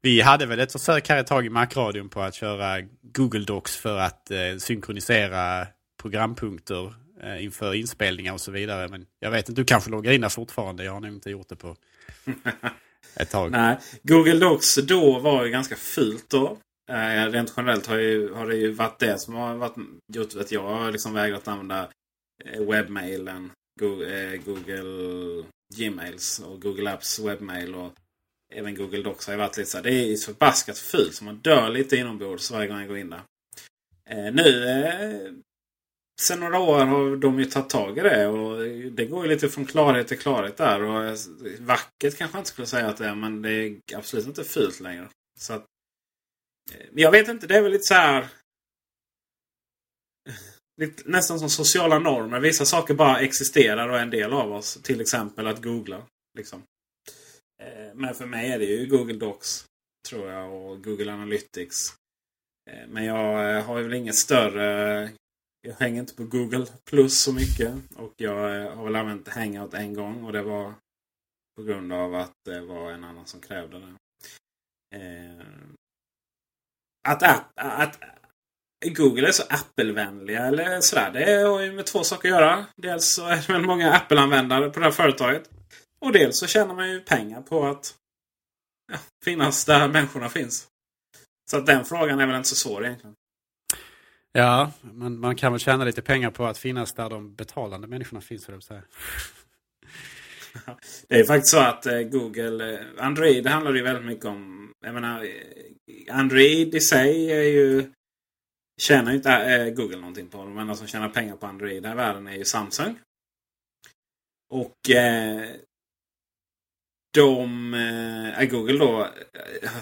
Vi hade väl ett försök här ett tag i Macradion på att köra Google Docs för att eh, synkronisera programpunkter eh, inför inspelningar och så vidare. Men jag vet inte, du kanske loggar in där fortfarande. Jag har nog inte gjort det på [LAUGHS] ett tag. Nej, Google Docs då var ju ganska fult då. Eh, rent generellt har, ju, har det ju varit det som har varit, gjort att jag har liksom vägrat använda eh, webbmailen. Google, eh, Google Gmails och Google Apps webbmail. Och även Google Docs har ju varit lite så här, Det är så förbaskat fult så man dör lite inombords varje gång jag går in där. Eh, nu eh, Sen några år har de ju tagit tag i det och det går ju lite från klarhet till klarhet där. Och eh, vackert kanske jag inte skulle säga att det är men det är absolut inte fult längre. Så att, eh, jag vet inte, det är väl lite så här... [LAUGHS] Lite, nästan som sociala normer. Vissa saker bara existerar och är en del av oss. Till exempel att googla. Liksom. Eh, men för mig är det ju Google Docs. Tror jag. Och Google Analytics. Eh, men jag eh, har väl inget större jag hänger inte på Google Plus så mycket. Och jag har väl använt Hangout en gång. Och det var på grund av att det var en annan som krävde det. Att, att, att Google är så Apple-vänliga eller sådär. Det har ju med två saker att göra. Dels så är det väl många Apple-användare på det här företaget. Och dels så tjänar man ju pengar på att ja, finnas där människorna finns. Så att den frågan är väl inte så svår egentligen. Ja, man, man kan väl tjäna lite pengar på att finnas där de betalande människorna finns. Jag säga. [LAUGHS] Det är faktiskt så att eh, Google, eh, Android det handlar ju väldigt mycket om. Jag menar, eh, Android i sig är ju, tjänar ju inte Google någonting på. De enda som tjänar pengar på Android i här världen är ju Samsung. Och eh, de, eh, Google då,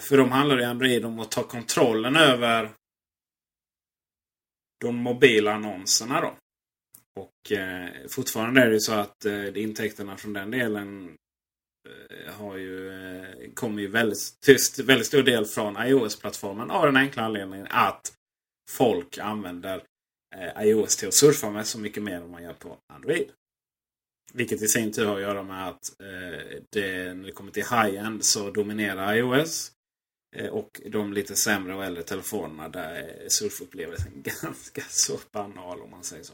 för de handlar i Android om att ta kontrollen över de mobila annonserna då. Och eh, fortfarande är det så att eh, intäkterna från den delen eh, har ju, eh, kommer ju väldigt, till väldigt stor del från iOS-plattformen av den enkla anledningen att folk använder eh, iOS till att surfa med så mycket mer än man gör på Android. Vilket i sin tur har att göra med att eh, det, när det kommer till high-end så dominerar iOS. Eh, och de lite sämre och äldre telefonerna där är surfupplevelsen [LAUGHS] ganska så banal om man säger så.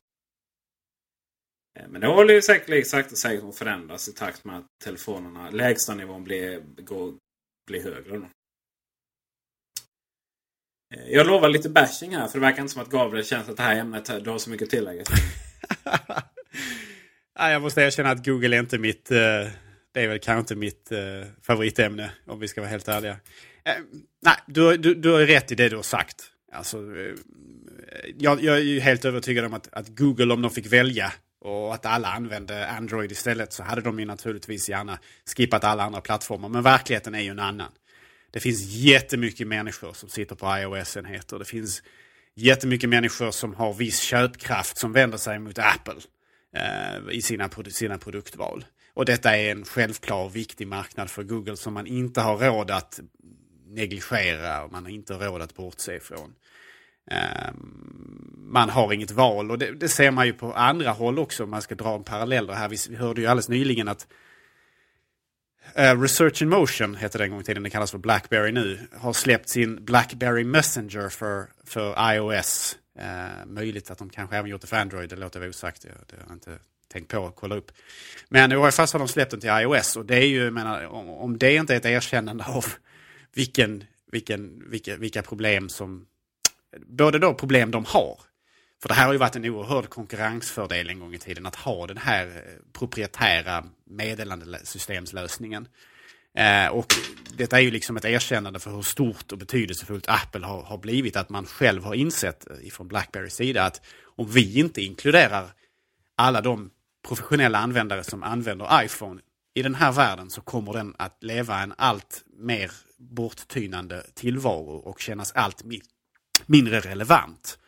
Eh, men det håller ju säkert sakta säkert att förändras i takt med att telefonerna, lägsta nivån blir, går, blir högre. Då. Eh, jag lovar lite bashing här för det verkar inte som att Gabriel känns att det här ämnet du har så mycket [LAUGHS] Nej, jag måste erkänna att Google är inte mitt... Eh, det är väl kanske inte mitt eh, favoritämne om vi ska vara helt ärliga. Eh, nej, du, du, du har rätt i det du har sagt. Alltså, eh, jag, jag, är ju helt övertygad om att, att, Google, om de fick välja och att alla använde Android istället så hade de ju naturligtvis gärna skippat alla andra plattformar. Men verkligheten är ju en annan. Det finns jättemycket människor som sitter på iOS-enheter. Det finns jättemycket människor som har viss köpkraft som vänder sig mot Apple eh, i sina, sina produktval. Och detta är en självklar och viktig marknad för Google som man inte har råd att negligera och man har inte råd att bortse ifrån. Ehm, man har inget val och det, det, ser man ju på andra håll också om man ska dra en parallell här. Vi, hörde ju alldeles nyligen att eh, Research in Motion hette det en gång i tiden, det kallas för Blackberry nu, har släppt sin Blackberry Messenger för, för iOS. Eh, möjligt att de kanske även gjort det för Android, det låter vara osagt. Det, det har jag inte tänkt på att kolla upp. Men i varje fall så har de släppt den till iOS och det är ju, menar, om, om det inte är ett erkännande av vilken, vilken, vilka, vilka problem som... Både då problem de har. För det här har ju varit en oerhörd konkurrensfördel en gång i tiden att ha den här eh, proprietära meddelandesystemslösningen. Eh, och detta är ju liksom ett erkännande för hur stort och betydelsefullt Apple har, har blivit. Att man själv har insett eh, från Blackberrys sida att om vi inte inkluderar alla de professionella användare som använder iPhone i den här världen så kommer den att leva en allt mer borttynande tillvaro och kännas allt mi mindre relevant.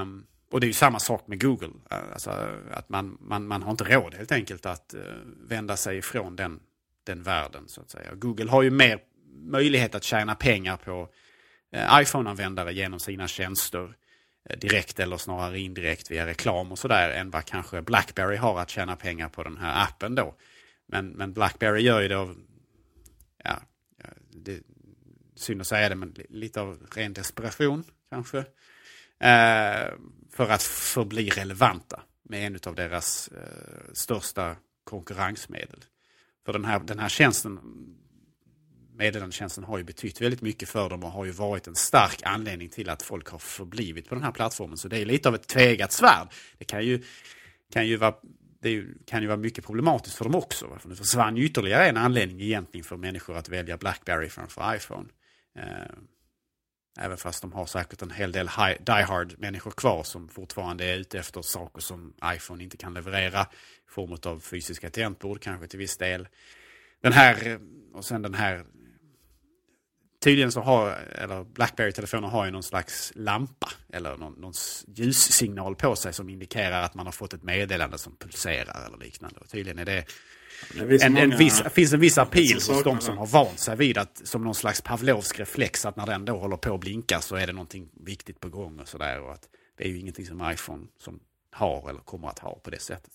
Um, och det är ju samma sak med Google. Eh, alltså, att man, man, man har inte råd helt enkelt att uh, vända sig ifrån den, den världen. så att säga. Google har ju mer möjlighet att tjäna pengar på eh, iPhone-användare genom sina tjänster. Eh, direkt eller snarare indirekt via reklam och sådär än vad kanske Blackberry har att tjäna pengar på den här appen då. Men, men Blackberry gör ju det av, ja, ja, det, synd att säga det, men lite av ren desperation kanske. Eh, för att förbli relevanta med en av deras eh, största konkurrensmedel. För den här, den här tjänsten, meddelandetjänsten har ju betytt väldigt mycket för dem och har ju varit en stark anledning till att folk har förblivit på den här plattformen. Så det är lite av ett tvegat svärd. Det kan ju, kan ju vara det kan ju vara mycket problematiskt för dem också. För försvann ju ytterligare en anledning egentligen för människor att välja Blackberry framför iPhone. Eh, Även fast de har säkert en hel del die-hard-människor kvar som fortfarande är ute efter saker som iPhone inte kan leverera. I form av fysiska tangentbord kanske till viss del. Den här, och sen den här Tydligen så har, eller Blackberry-telefoner har ju någon slags lampa eller någon, någon ljussignal på sig som indikerar att man har fått ett meddelande som pulserar eller liknande. Och tydligen är det det en, en viss, finns en viss appeal hos de som har vant sig vid att som någon slags Pavlovsk reflex att när den då håller på att blinka så är det någonting viktigt på gång och sådär. Det är ju ingenting som iPhone som har eller kommer att ha på det sättet.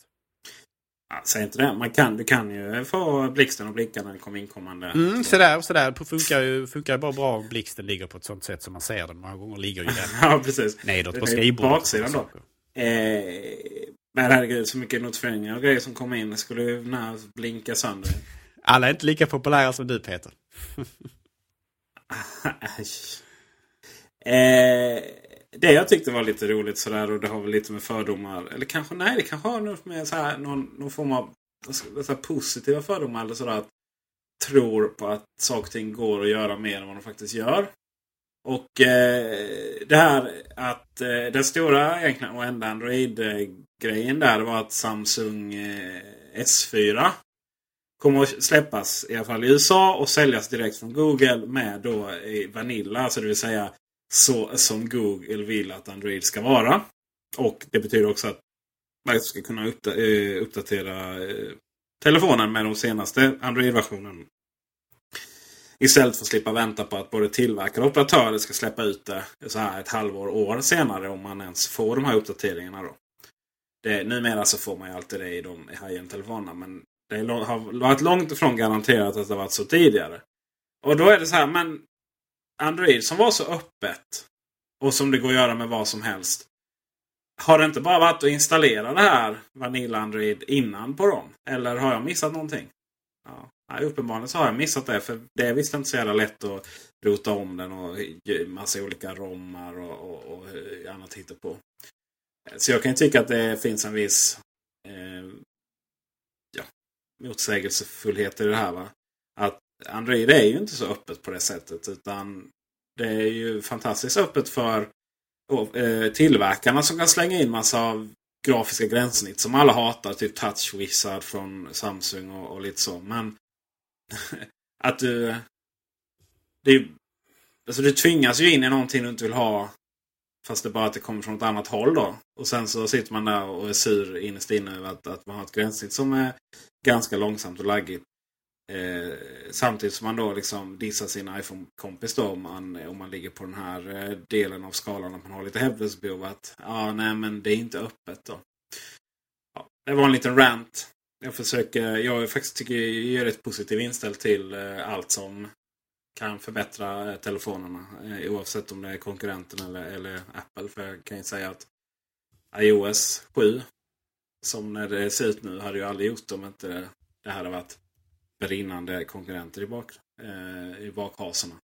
Säg inte det. Man kan, du kan ju få blixten att blinka när det kommer inkommande. Mm, sådär, sådär. Det funkar ju, funkar bara bra om blixten ligger på ett sånt sätt som man ser den. Många gånger ligger ju den [LAUGHS] ja, precis. nedåt på skrivbordet. Baksidan då. Eh, men herregud, så mycket notifieringar och grejer som kommer in. Skulle ju när blinka sönder. Alla är inte lika populära som du Peter. [LAUGHS] eh, det jag tyckte var lite roligt sådär och det har väl lite med fördomar. Eller kanske nej, det kanske har något med så här, någon, någon form av så positiva fördomar. Eller sådär att tror på att saker och ting går att göra mer än vad de faktiskt gör. Och eh, det här att eh, den stora egentligen och enda Android-grejen där var att Samsung eh, S4 kommer att släppas i alla fall i USA och säljas direkt från Google med då i Vanilla. Alltså det vill säga så som Google vill att Android ska vara. Och det betyder också att man ska kunna eh, uppdatera eh, telefonen med de senaste Android-versionen. Istället för att slippa vänta på att både tillverkare och operatörer ska släppa ut det så här ett halvår, år senare om man ens får de här uppdateringarna. Då. Det, numera så får man ju alltid det i de high-end telefonerna. Men det har varit långt ifrån garanterat att det har varit så tidigare. Och då är det så här, men Android som var så öppet och som det går att göra med vad som helst. Har det inte bara varit att installera det här Vanilla Android innan på dem? Eller har jag missat någonting? Ja. Nej, uppenbarligen så har jag missat det. För det är visst inte så jävla lätt att rota om den och massa olika rommar och, och, och annat på. Så jag kan tycka att det finns en viss eh, ja, motsägelsefullhet i det här. Va? Att Android är ju inte så öppet på det sättet. Utan det är ju fantastiskt öppet för eh, tillverkarna som kan slänga in massa av grafiska gränssnitt som alla hatar. Typ Touch Wizard från Samsung och, och lite så. Men [LAUGHS] att du... Det, alltså du tvingas ju in i någonting du inte vill ha. Fast det är bara att det kommer från ett annat håll då. Och sen så sitter man där och är sur innerst inne över att, att man har ett gränssnitt som är ganska långsamt och laggigt. Eh, samtidigt som man då liksom dissar sin iPhone-kompis då om man, om man ligger på den här eh, delen av skalan att man har lite hävdelsebehov. Att ja, nej men det är inte öppet då. Ja, det var en liten rant. Jag försöker, jag faktiskt tycker jag är rätt positiv inställd till eh, allt som kan förbättra eh, telefonerna. Eh, oavsett om det är konkurrenten eller, eller Apple. För jag kan ju säga att iOS 7 som när det ser ut nu hade ju aldrig gjort om inte det hade varit brinnande konkurrenter i, bak, eh, i bakhasorna.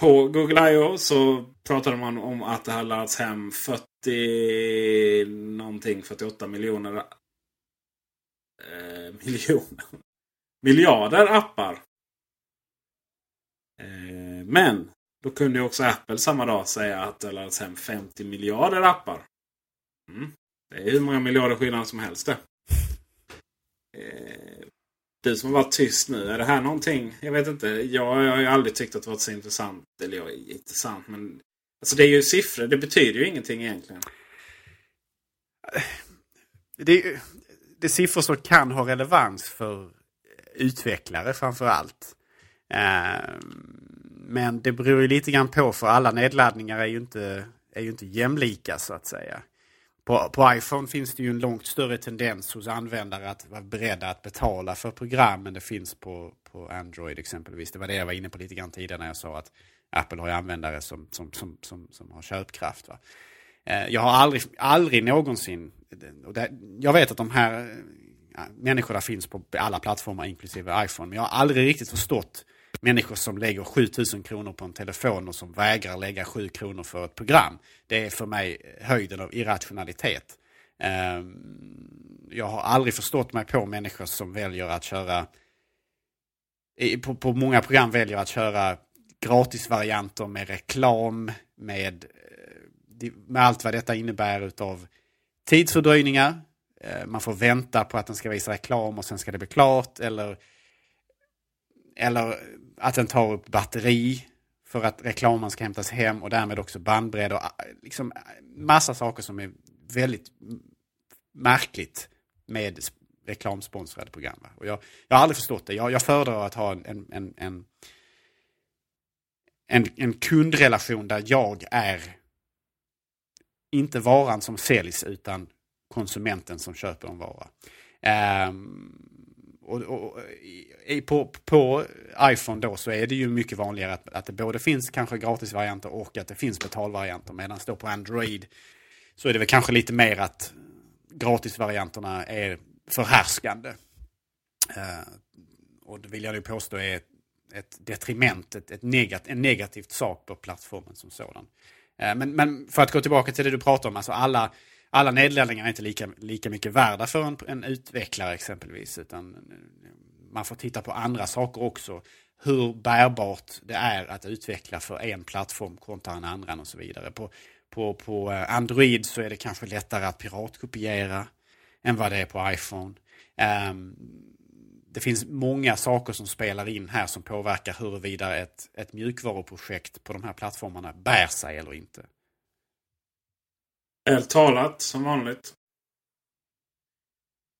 På Google I.O. så pratade man om att det har laddats hem 40 någonting, 48 miljoner eh, miljoner [LAUGHS] miljarder appar. Eh, men då kunde också Apple samma dag säga att det laddats hem 50 miljarder appar. Mm. Det är hur många miljarder skillnad som helst det. Eh, du som har varit tyst nu, är det här någonting? Jag vet inte. Jag, jag har ju aldrig tyckt att det varit så intressant. Eller ja, intressant men... Alltså det är ju siffror. Det betyder ju ingenting egentligen. Eh, det, det är siffror som kan ha relevans för utvecklare framför allt. Eh, men det beror ju lite grann på för alla nedladdningar är ju inte, är ju inte jämlika så att säga. På, på iPhone finns det ju en långt större tendens hos användare att vara beredda att betala för program än det finns på, på Android exempelvis. Det var det jag var inne på lite grann tidigare när jag sa att Apple har ju användare som, som, som, som, som har köpkraft. Va? Eh, jag har aldrig, aldrig någonsin, och det, jag vet att de här ja, människorna finns på alla plattformar inklusive iPhone, men jag har aldrig riktigt förstått människor som lägger 7000 kronor på en telefon och som vägrar lägga 7 kronor för ett program. Det är för mig höjden av irrationalitet. Ehm, jag har aldrig förstått mig på människor som väljer att köra, på, på många program väljer att köra gratisvarianter med reklam, med, eh, med allt vad detta innebär utav tidsfördröjningar. Ehm, man får vänta på att den ska visa reklam och sen ska det bli klart. Eller, eller att den tar upp batteri för att reklamen ska hämtas hem och därmed också bandbredd och äh, liksom äh, massa saker som är väldigt märkligt med reklamsponsrade program. Och jag, jag har aldrig förstått det. Jag, jag föredrar att ha en, en, en, en, en kundrelation där jag är inte varan som säljs utan konsumenten som köper en vara. Um, och, och, i, på, på iPhone då så är det ju mycket vanligare att, att det både finns kanske gratisvarianter och att det finns betalvarianter. Medan då på Android så är det väl kanske lite mer att gratisvarianterna är förhärskande. Uh, och det vill jag nu påstå är ett, ett detriment, ett, ett negat, en negativt sak på plattformen som sådan. Uh, men, men för att gå tillbaka till det du pratar om, alltså alla alla nedladdningar är inte lika, lika mycket värda för en, en utvecklare exempelvis. Utan man får titta på andra saker också. Hur bärbart det är att utveckla för en plattform kontra en annan och så vidare. På, på, på eh, Android så är det kanske lättare att piratkopiera än vad det är på iPhone. Um, det finns många saker som spelar in här som påverkar huruvida ett, ett mjukvaruprojekt på de här plattformarna bär sig eller inte. Väl talat som vanligt.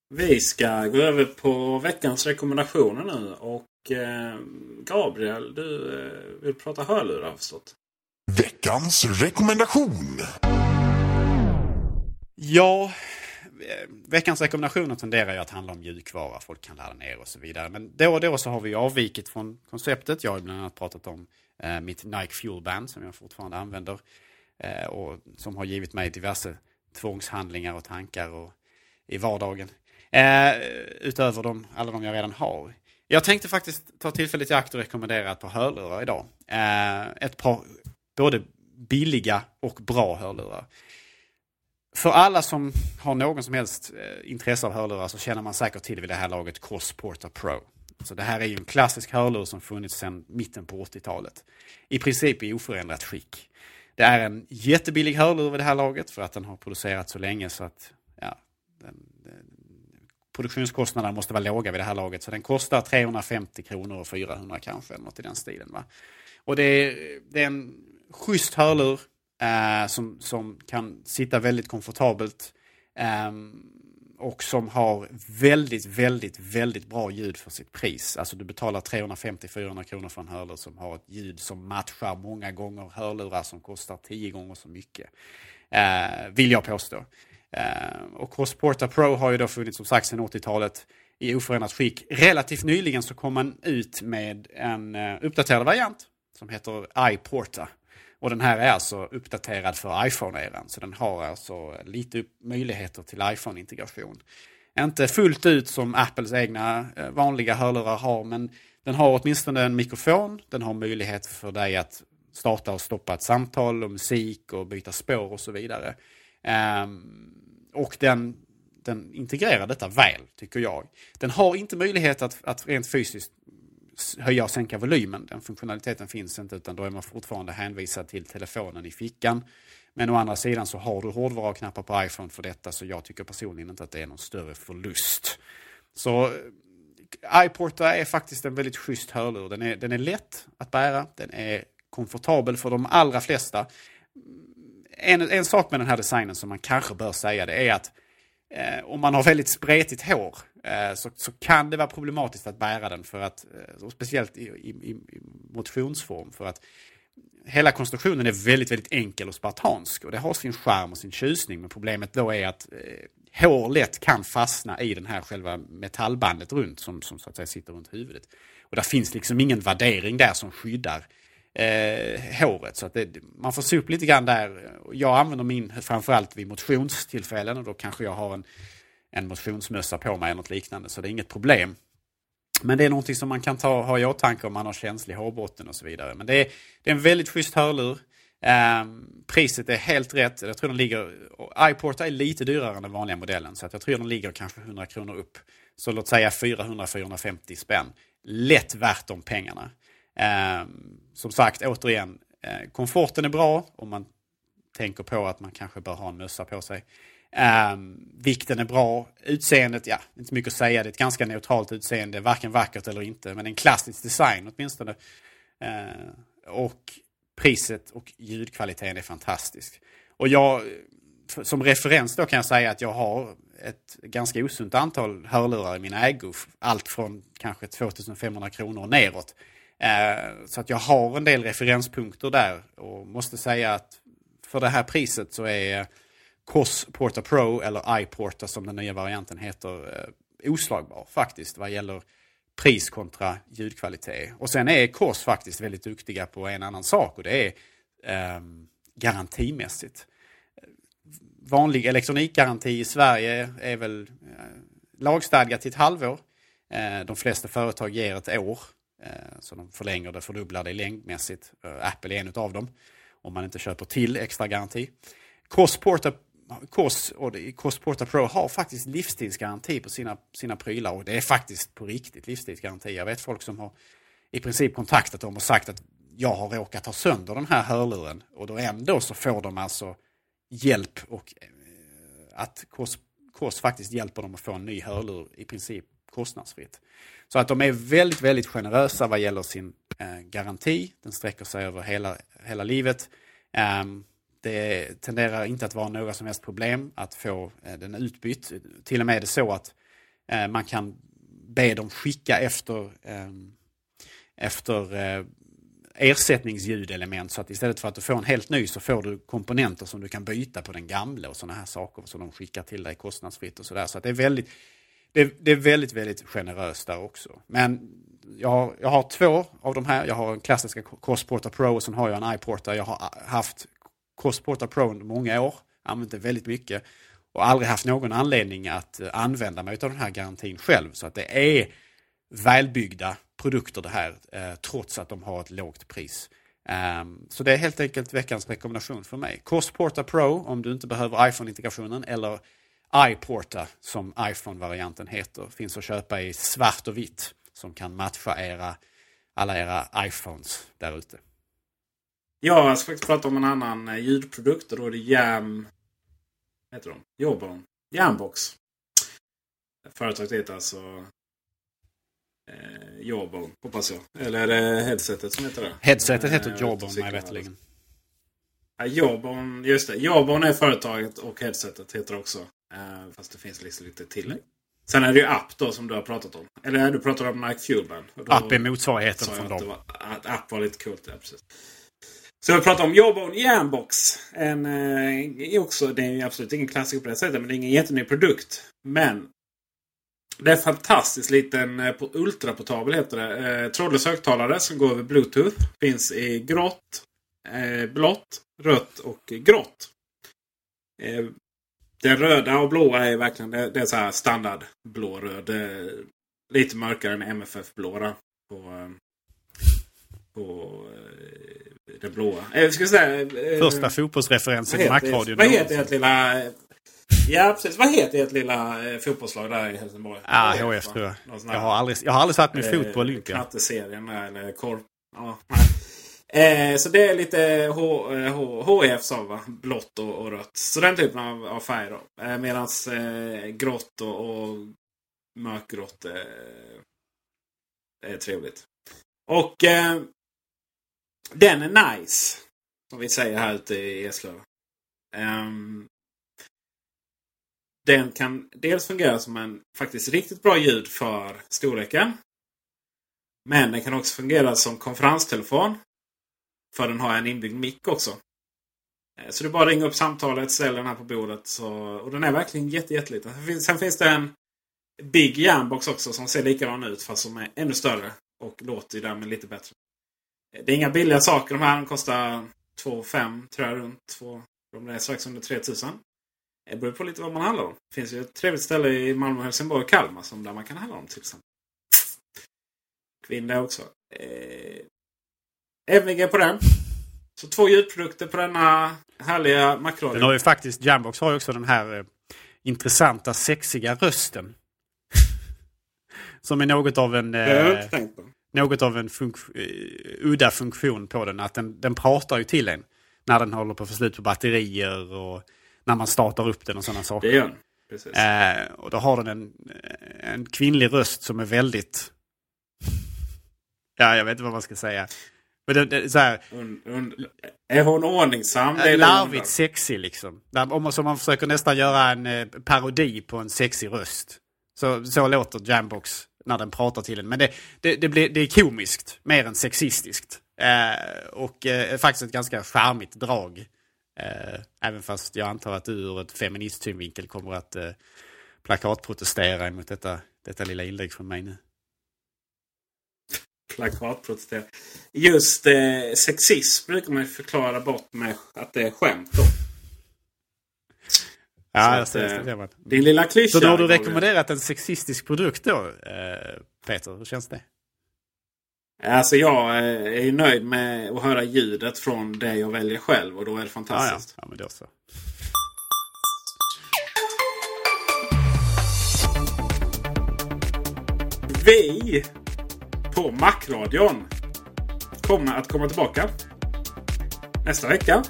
Vi ska gå över på veckans rekommendationer nu. Och eh, Gabriel, du eh, vill prata hörlurar har förstått. Veckans rekommendation. Ja, eh, veckans rekommendationer tenderar ju att handla om mjukvara. Folk kan ladda ner och så vidare. Men då och då så har vi avvikit från konceptet. Jag har bland annat pratat om eh, mitt Nike Fuel Band som jag fortfarande använder. Eh, och som har givit mig diverse tvångshandlingar och tankar och, i vardagen. Eh, utöver de, alla de jag redan har. Jag tänkte faktiskt ta tillfället i akt och rekommendera ett par hörlurar idag. Eh, ett par både billiga och bra hörlurar. För alla som har någon som helst eh, intresse av hörlurar så känner man säkert till vid det här laget Crossporta Pro. Så det här är ju en klassisk hörlur som funnits sedan mitten på 80-talet. I princip i oförändrat skick. Det är en jättebillig hörlur vid det här laget för att den har producerats så länge så att ja, den, den, produktionskostnaderna måste vara låga vid det här laget. Så den kostar 350 kronor och 400 kanske, något i den stilen. Va? Och det är, det är en schysst hörlur eh, som, som kan sitta väldigt komfortabelt. Eh, och som har väldigt, väldigt, väldigt bra ljud för sitt pris. Alltså du betalar 350-400 kronor för en hörlur som har ett ljud som matchar många gånger hörlurar som kostar 10 gånger så mycket. Eh, vill jag påstå. Eh, och Crossporta Pro har ju då funnits som sagt sedan 80-talet i oförändrat skick. Relativt nyligen så kom man ut med en eh, uppdaterad variant som heter iPorta. Och den här är alltså uppdaterad för iPhone-eran. Så den har alltså lite möjligheter till iPhone-integration. Inte fullt ut som Apples egna eh, vanliga hörlurar har, men den har åtminstone en mikrofon. Den har möjlighet för dig att starta och stoppa ett samtal och musik och byta spår och så vidare. Um, och den, den integrerar detta väl, tycker jag. Den har inte möjlighet att, att rent fysiskt höja och sänka volymen. Den funktionaliteten finns inte utan då är man fortfarande hänvisad till telefonen i fickan. Men å andra sidan så har du hårdvaruknappar på iPhone för detta så jag tycker personligen inte att det är någon större förlust. Så eh, iPorta är faktiskt en väldigt schysst hörlur. Den är, den är lätt att bära, den är komfortabel för de allra flesta. En, en sak med den här designen som man kanske bör säga det är att eh, om man har väldigt spretigt hår eh, så, så kan det vara problematiskt att bära den. för att, eh, Speciellt i, i, i motionsform. För att hela konstruktionen är väldigt, väldigt enkel och spartansk. Och det har sin charm och sin tjusning. Men problemet då är att eh, hår lätt kan fastna i den här själva metallbandet runt som, som så att säga sitter runt huvudet. Och där finns liksom ingen värdering där som skyddar eh, håret. Så att det, man får se upp lite grann där. Jag använder min framförallt vid motionstillfällen och då kanske jag har en, en motionsmössa på mig eller något liknande. Så det är inget problem. Men det är någonting som man kan ta, ha i åtanke om man har känslig hårbotten och så vidare. Men det är, det är en väldigt schysst hörlur. Um, priset är helt rätt. Jag tror den ligger... iPort är lite dyrare än den vanliga modellen. Så att jag tror den ligger kanske 100 kronor upp. Så låt säga 400-450 spänn. Lätt värt de pengarna. Eh, som sagt, återigen, eh, komforten är bra om man tänker på att man kanske bör ha en mössa på sig. Eh, vikten är bra. Utseendet, ja, inte så mycket att säga. Det är ett ganska neutralt utseende. Varken vackert eller inte. Men en klassisk design åtminstone. Eh, och priset och ljudkvaliteten är fantastisk. Och jag, som referens då kan jag säga att jag har ett ganska osunt antal hörlurar i min ägo. Allt från kanske 2500 kronor neråt. Eh, så att jag har en del referenspunkter där. Och måste säga att för det här priset så är eh, COS Porta Pro eller iPorta som den nya varianten heter eh, oslagbar faktiskt vad gäller pris kontra ljudkvalitet. Och sen är COS faktiskt väldigt duktiga på en annan sak och det är eh, garantimässigt. Vanlig elektronikgaranti i Sverige är väl eh, lagstadgat till ett halvår. Eh, de flesta företag ger ett år. Eh, så de förlänger det, fördubblar det längdmässigt. Eh, Apple är en av dem. Om man inte köper till extra garanti. Cosporta KOS och Pro har faktiskt livstidsgaranti på sina, sina prylar och det är faktiskt på riktigt livstidsgaranti. Jag vet folk som har i princip kontaktat dem och sagt att jag har råkat ha sönder den här hörluren och då ändå så får de alltså hjälp och eh, att KOS, KOS faktiskt hjälper dem att få en ny hörlur i princip kostnadsfritt. Så att de är väldigt, väldigt generösa vad gäller sin eh, garanti. Den sträcker sig över hela, hela livet. Eh, det tenderar inte att vara några som helst problem att få eh, den utbytt. Till och med är det så att eh, man kan be dem skicka efter, ehm, efter eh, ersättningsljudelement så att istället för att du får en helt ny så får du komponenter som du kan byta på den gamla och sådana här saker som de skickar till dig kostnadsfritt och sådär. Så att det är väldigt, det, det, är väldigt, väldigt generöst där också. Men jag har, jag har två av de här. Jag har en klassiska Cosporta Pro och sen har jag en Iporta. Jag har haft Cosporta Pro under många år, använt det väldigt mycket och aldrig haft någon anledning att eh, använda mig av den här garantin själv. Så att det är välbyggda produkter det här, eh, trots att de har ett lågt pris. Um, så det är helt enkelt veckans rekommendation för mig. Crossporta Pro om du inte behöver iPhone-integrationen eller iPorta som iPhone-varianten heter. Finns att köpa i svart och vitt som kan matcha era, alla era iPhones där ute. Ja, jag ska faktiskt prata om en annan eh, ljudprodukt. Och då är det Jam... Vad heter de? Jawbone. Jambox. Företaget heter alltså... Eh, Jawbone, hoppas jag. Eller är det headsetet som heter det? Headsetet heter eh, Jawbone mig veterligen. Ja, Jawbone, just det. Jawbone är företaget och headsetet heter det också. Eh, fast det finns liksom lite tillägg. Sen är det ju app då som du har pratat om. Eller du pratar om Nike Fuelband. App är motsvarigheten från dem. Att app var lite coolt, ja, precis. Så vi pratar om Jawbone Jambox. En, eh, också, det är absolut ingen klassiker på det sättet, men det är ingen jätteny produkt. Men det är en fantastiskt liten eh, ultraportabel heter det. Eh, trådlös högtalare som går över Bluetooth. Finns i grått, eh, blått, rött och grått. Eh, den röda och blåa är verkligen det, det är så här standard blå-röd. Lite mörkare än MFF-blå på, eh, på eh, det blåa. Eh, ska säga, eh, Första fotbollsreferensen i Macradion. Vad heter ert lilla... Ja precis. Vad heter ert lilla eh, fotbollslag där i Helsingborg? Ja, ah, HF tror jag. Jag har, aldrig, jag har aldrig satt min fot på Olympia. Knatteserien eller korp. Ja, eh, så det är lite H, eh, H, HF sa va? Blått och, och, rött. Så den typen av, av färger. då. Eh, Medan eh, grått och, och mörkgrått eh, är trevligt. Och eh, den är nice. Som vi säger här ute i Eslöv. Ehm, den kan dels fungera som en faktiskt riktigt bra ljud för storleken. Men den kan också fungera som konferenstelefon. För den har en inbyggd mick också. Eh, så du bara ringer upp samtalet, ställer den här på bordet. Så, och den är verkligen jätte, jätteliten. Sen finns, sen finns det en Big Jambox också som ser likadan ut fast som är ännu större. Och låter ju därmed lite bättre. Eh, det är inga billiga saker de här. De kostar 2 5 tror jag runt. 2, de är strax under 3000. Det beror på lite vad man handlar om. Det finns ju ett trevligt ställe i Malmö, Helsingborg och Kalmar som där man kan handla om till exempel. Kvinna också. Eh, MVG på den. Så två ljudprodukter på denna härliga Macradio. Den har ju faktiskt, Jambox har ju också den här eh, intressanta sexiga rösten. Som är något av en... Eh, något av en funk- eh, udda funktion på den. Att den, den pratar ju till en. När den håller på att få slut på batterier och när man startar upp den och sådana saker. Det gör den. Precis. Eh, och då har den en, en kvinnlig röst som är väldigt... Ja, jag vet inte vad man ska säga. Men det, det, så här, Und, und, är hon ordningsam? Det larvigt sexig liksom. Om man, så man försöker nästan göra en eh, parodi på en sexig röst. Så, så låter Jambox när den pratar till en. Men det, det, det, blir, det är komiskt mer än sexistiskt. Eh, och eh, faktiskt ett ganska charmigt drag. Eh, även fast jag antar att du ur ett feministsynvinkel kommer att eh, plakatprotestera emot detta, detta lilla inlägg från mig nu. Plakatprotestera. Just eh, sexism brukar man förklara bort med att det är skämt. Då. Ja, jag att, ser eh, det. det. Din lilla klyscha. Så då har du rekommenderat en sexistisk produkt då, eh, Peter? Hur känns det? Alltså jag eh, är ju nöjd med att höra ljudet från det jag väljer själv och då är det Ja, ja. fantastiskt. ja men då så. Vi på Macradion kommer att komma tillbaka nästa vecka.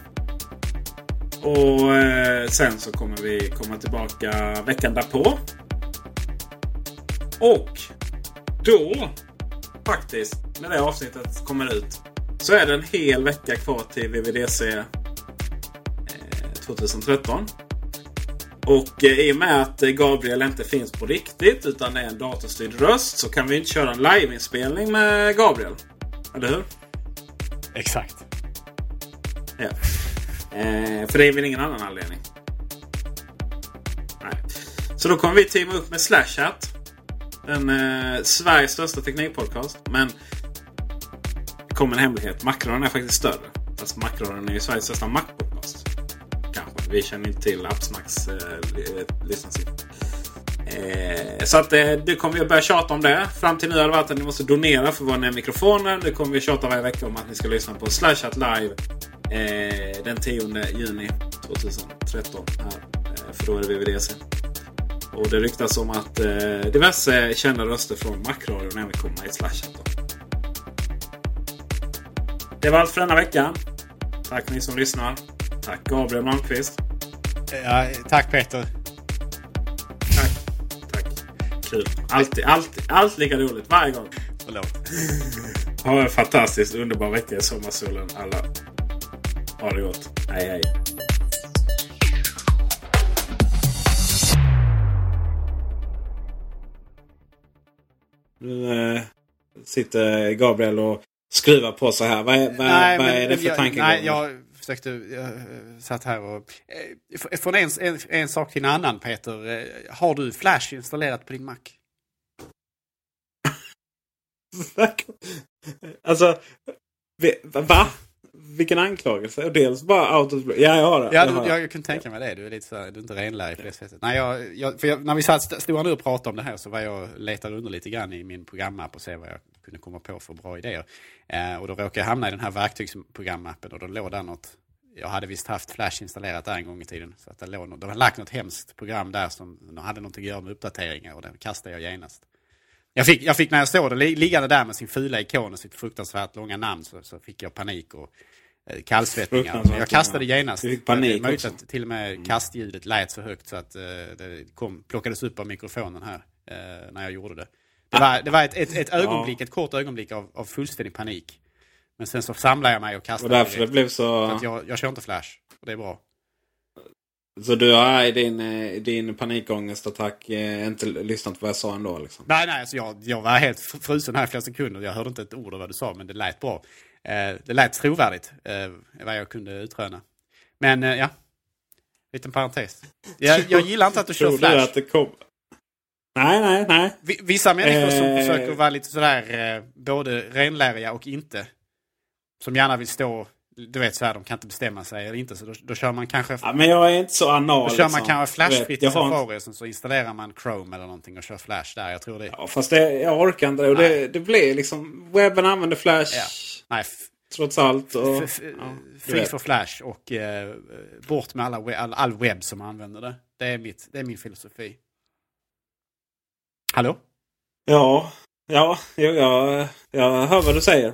Och eh, sen så kommer vi komma tillbaka veckan därpå. Och då faktiskt, när det avsnittet kommer ut, så är det en hel vecka kvar till VVDC eh, 2013. Och eh, i och med att eh, Gabriel inte finns på riktigt utan är en datorstyrd röst så kan vi inte köra en liveinspelning med Gabriel. Eller hur? Exakt. Ja. Eh, för det är väl ingen annan anledning. Nej. Så då kommer vi teama upp med Slashhat. Den eh, Sveriges största teknikpodcast. Men det kommer en hemlighet. Macron är faktiskt större. Alltså Macron är ju Sveriges största Mac-podcast. Vi känner inte till appsnacks eh, lyssnarsiffror. Eh, så att eh, det kommer vi att börja tjata om det. Fram till nu har det varit att ni måste donera för våra nya mikrofoner. Det kommer vi att tjata varje vecka om att ni ska lyssna på Slashat live eh, den 10 juni 2013. Här, eh, för då är det VVDC. Och det ryktas om att eh, diverse kända röster från Macradion även kommer i Slashat. Då. Det var allt för denna vecka. Tack ni som lyssnar. Tack Gabriel Malmqvist. Ja, tack Peter. Tack. Tack. Kul. Alltid, alltid, allt lika roligt varje gång. Förlåt. [LAUGHS] Ha en fantastiskt underbar vecka i sommarsolen alla. Ha det gott. Hej hej. Nu äh, sitter Gabriel och skruvar på så här. Vad är, vad, Nej, vad men- är det men för jag, tankegång? Försökte... Jag eh, satt här och... eh, Från en, en, en sak till en annan Peter. Eh, Har du Flash installerat på din Mac? [LAUGHS] alltså, va? Vilken anklagelse? Dels bara out of... Ja, jag har det. Ja, du, jag, jag kunde tänka mig det. Du är lite så här, du är inte renlärig på det sättet. Nej, jag, jag, för när vi satt, stod här nu och pratade om det här så var jag letade under lite grann i min programapp och se vad jag kunde komma på för bra idéer. Eh, och då råkade jag hamna i den här verktygsprogramappen och då låg där något. Jag hade visst haft Flash installerat där en gång i tiden. Så att det låg de hade lagt något hemskt program där som hade något att göra med uppdateringar och den kastade jag genast. Jag fick, jag fick när jag såg det li- liggande där med sin fula ikon och sitt fruktansvärt långa namn så, så fick jag panik och eh, kallsvettningar. Jag kastade genast. Du fick panik möjligt att till och med kastljudet lät så högt så att eh, det kom, plockades upp av mikrofonen här eh, när jag gjorde det. Det var, det var ett, ett, ett ögonblick, ett kort ögonblick av, av fullständig panik. Men sen så samlade jag mig och kastade Och därför det blev så... Så att jag, jag kör inte Flash. Och det är bra. Så du har i din, eh, din panikångestattack eh, inte lyssnat på vad jag sa ändå? Liksom. Nej, nej, alltså jag, jag var helt frusen här i flera sekunder. Jag hörde inte ett ord av vad du sa, men det lät bra. Eh, det lät trovärdigt, eh, vad jag kunde utröna. Men eh, ja, liten parentes. Jag, jag gillar inte att du kör Flash. Du att det kom... Nej, nej, nej. Vi- Vissa människor som försöker vara lite sådär eh, både renläriga och inte. Som gärna vill stå, du vet så här, de kan inte bestämma sig eller inte. Så då, då kör man kanske... Ja, men jag är inte så anal. Då kör man liksom. kanske flashfritt i Safari och så installerar man Chrome eller någonting och kör Flash där. Jag tror det. Ja, fast det, jag orkar inte. Och det, det blir liksom... Webben använder Flash. Ja. Nej, Trots allt. Och, f- ja, vet. för Flash och eh, bort med alla, we- all, all webb som använder det. Det är, mitt, det är min filosofi. Hallå? Ja, ja, jag, jag, jag hör vad du säger.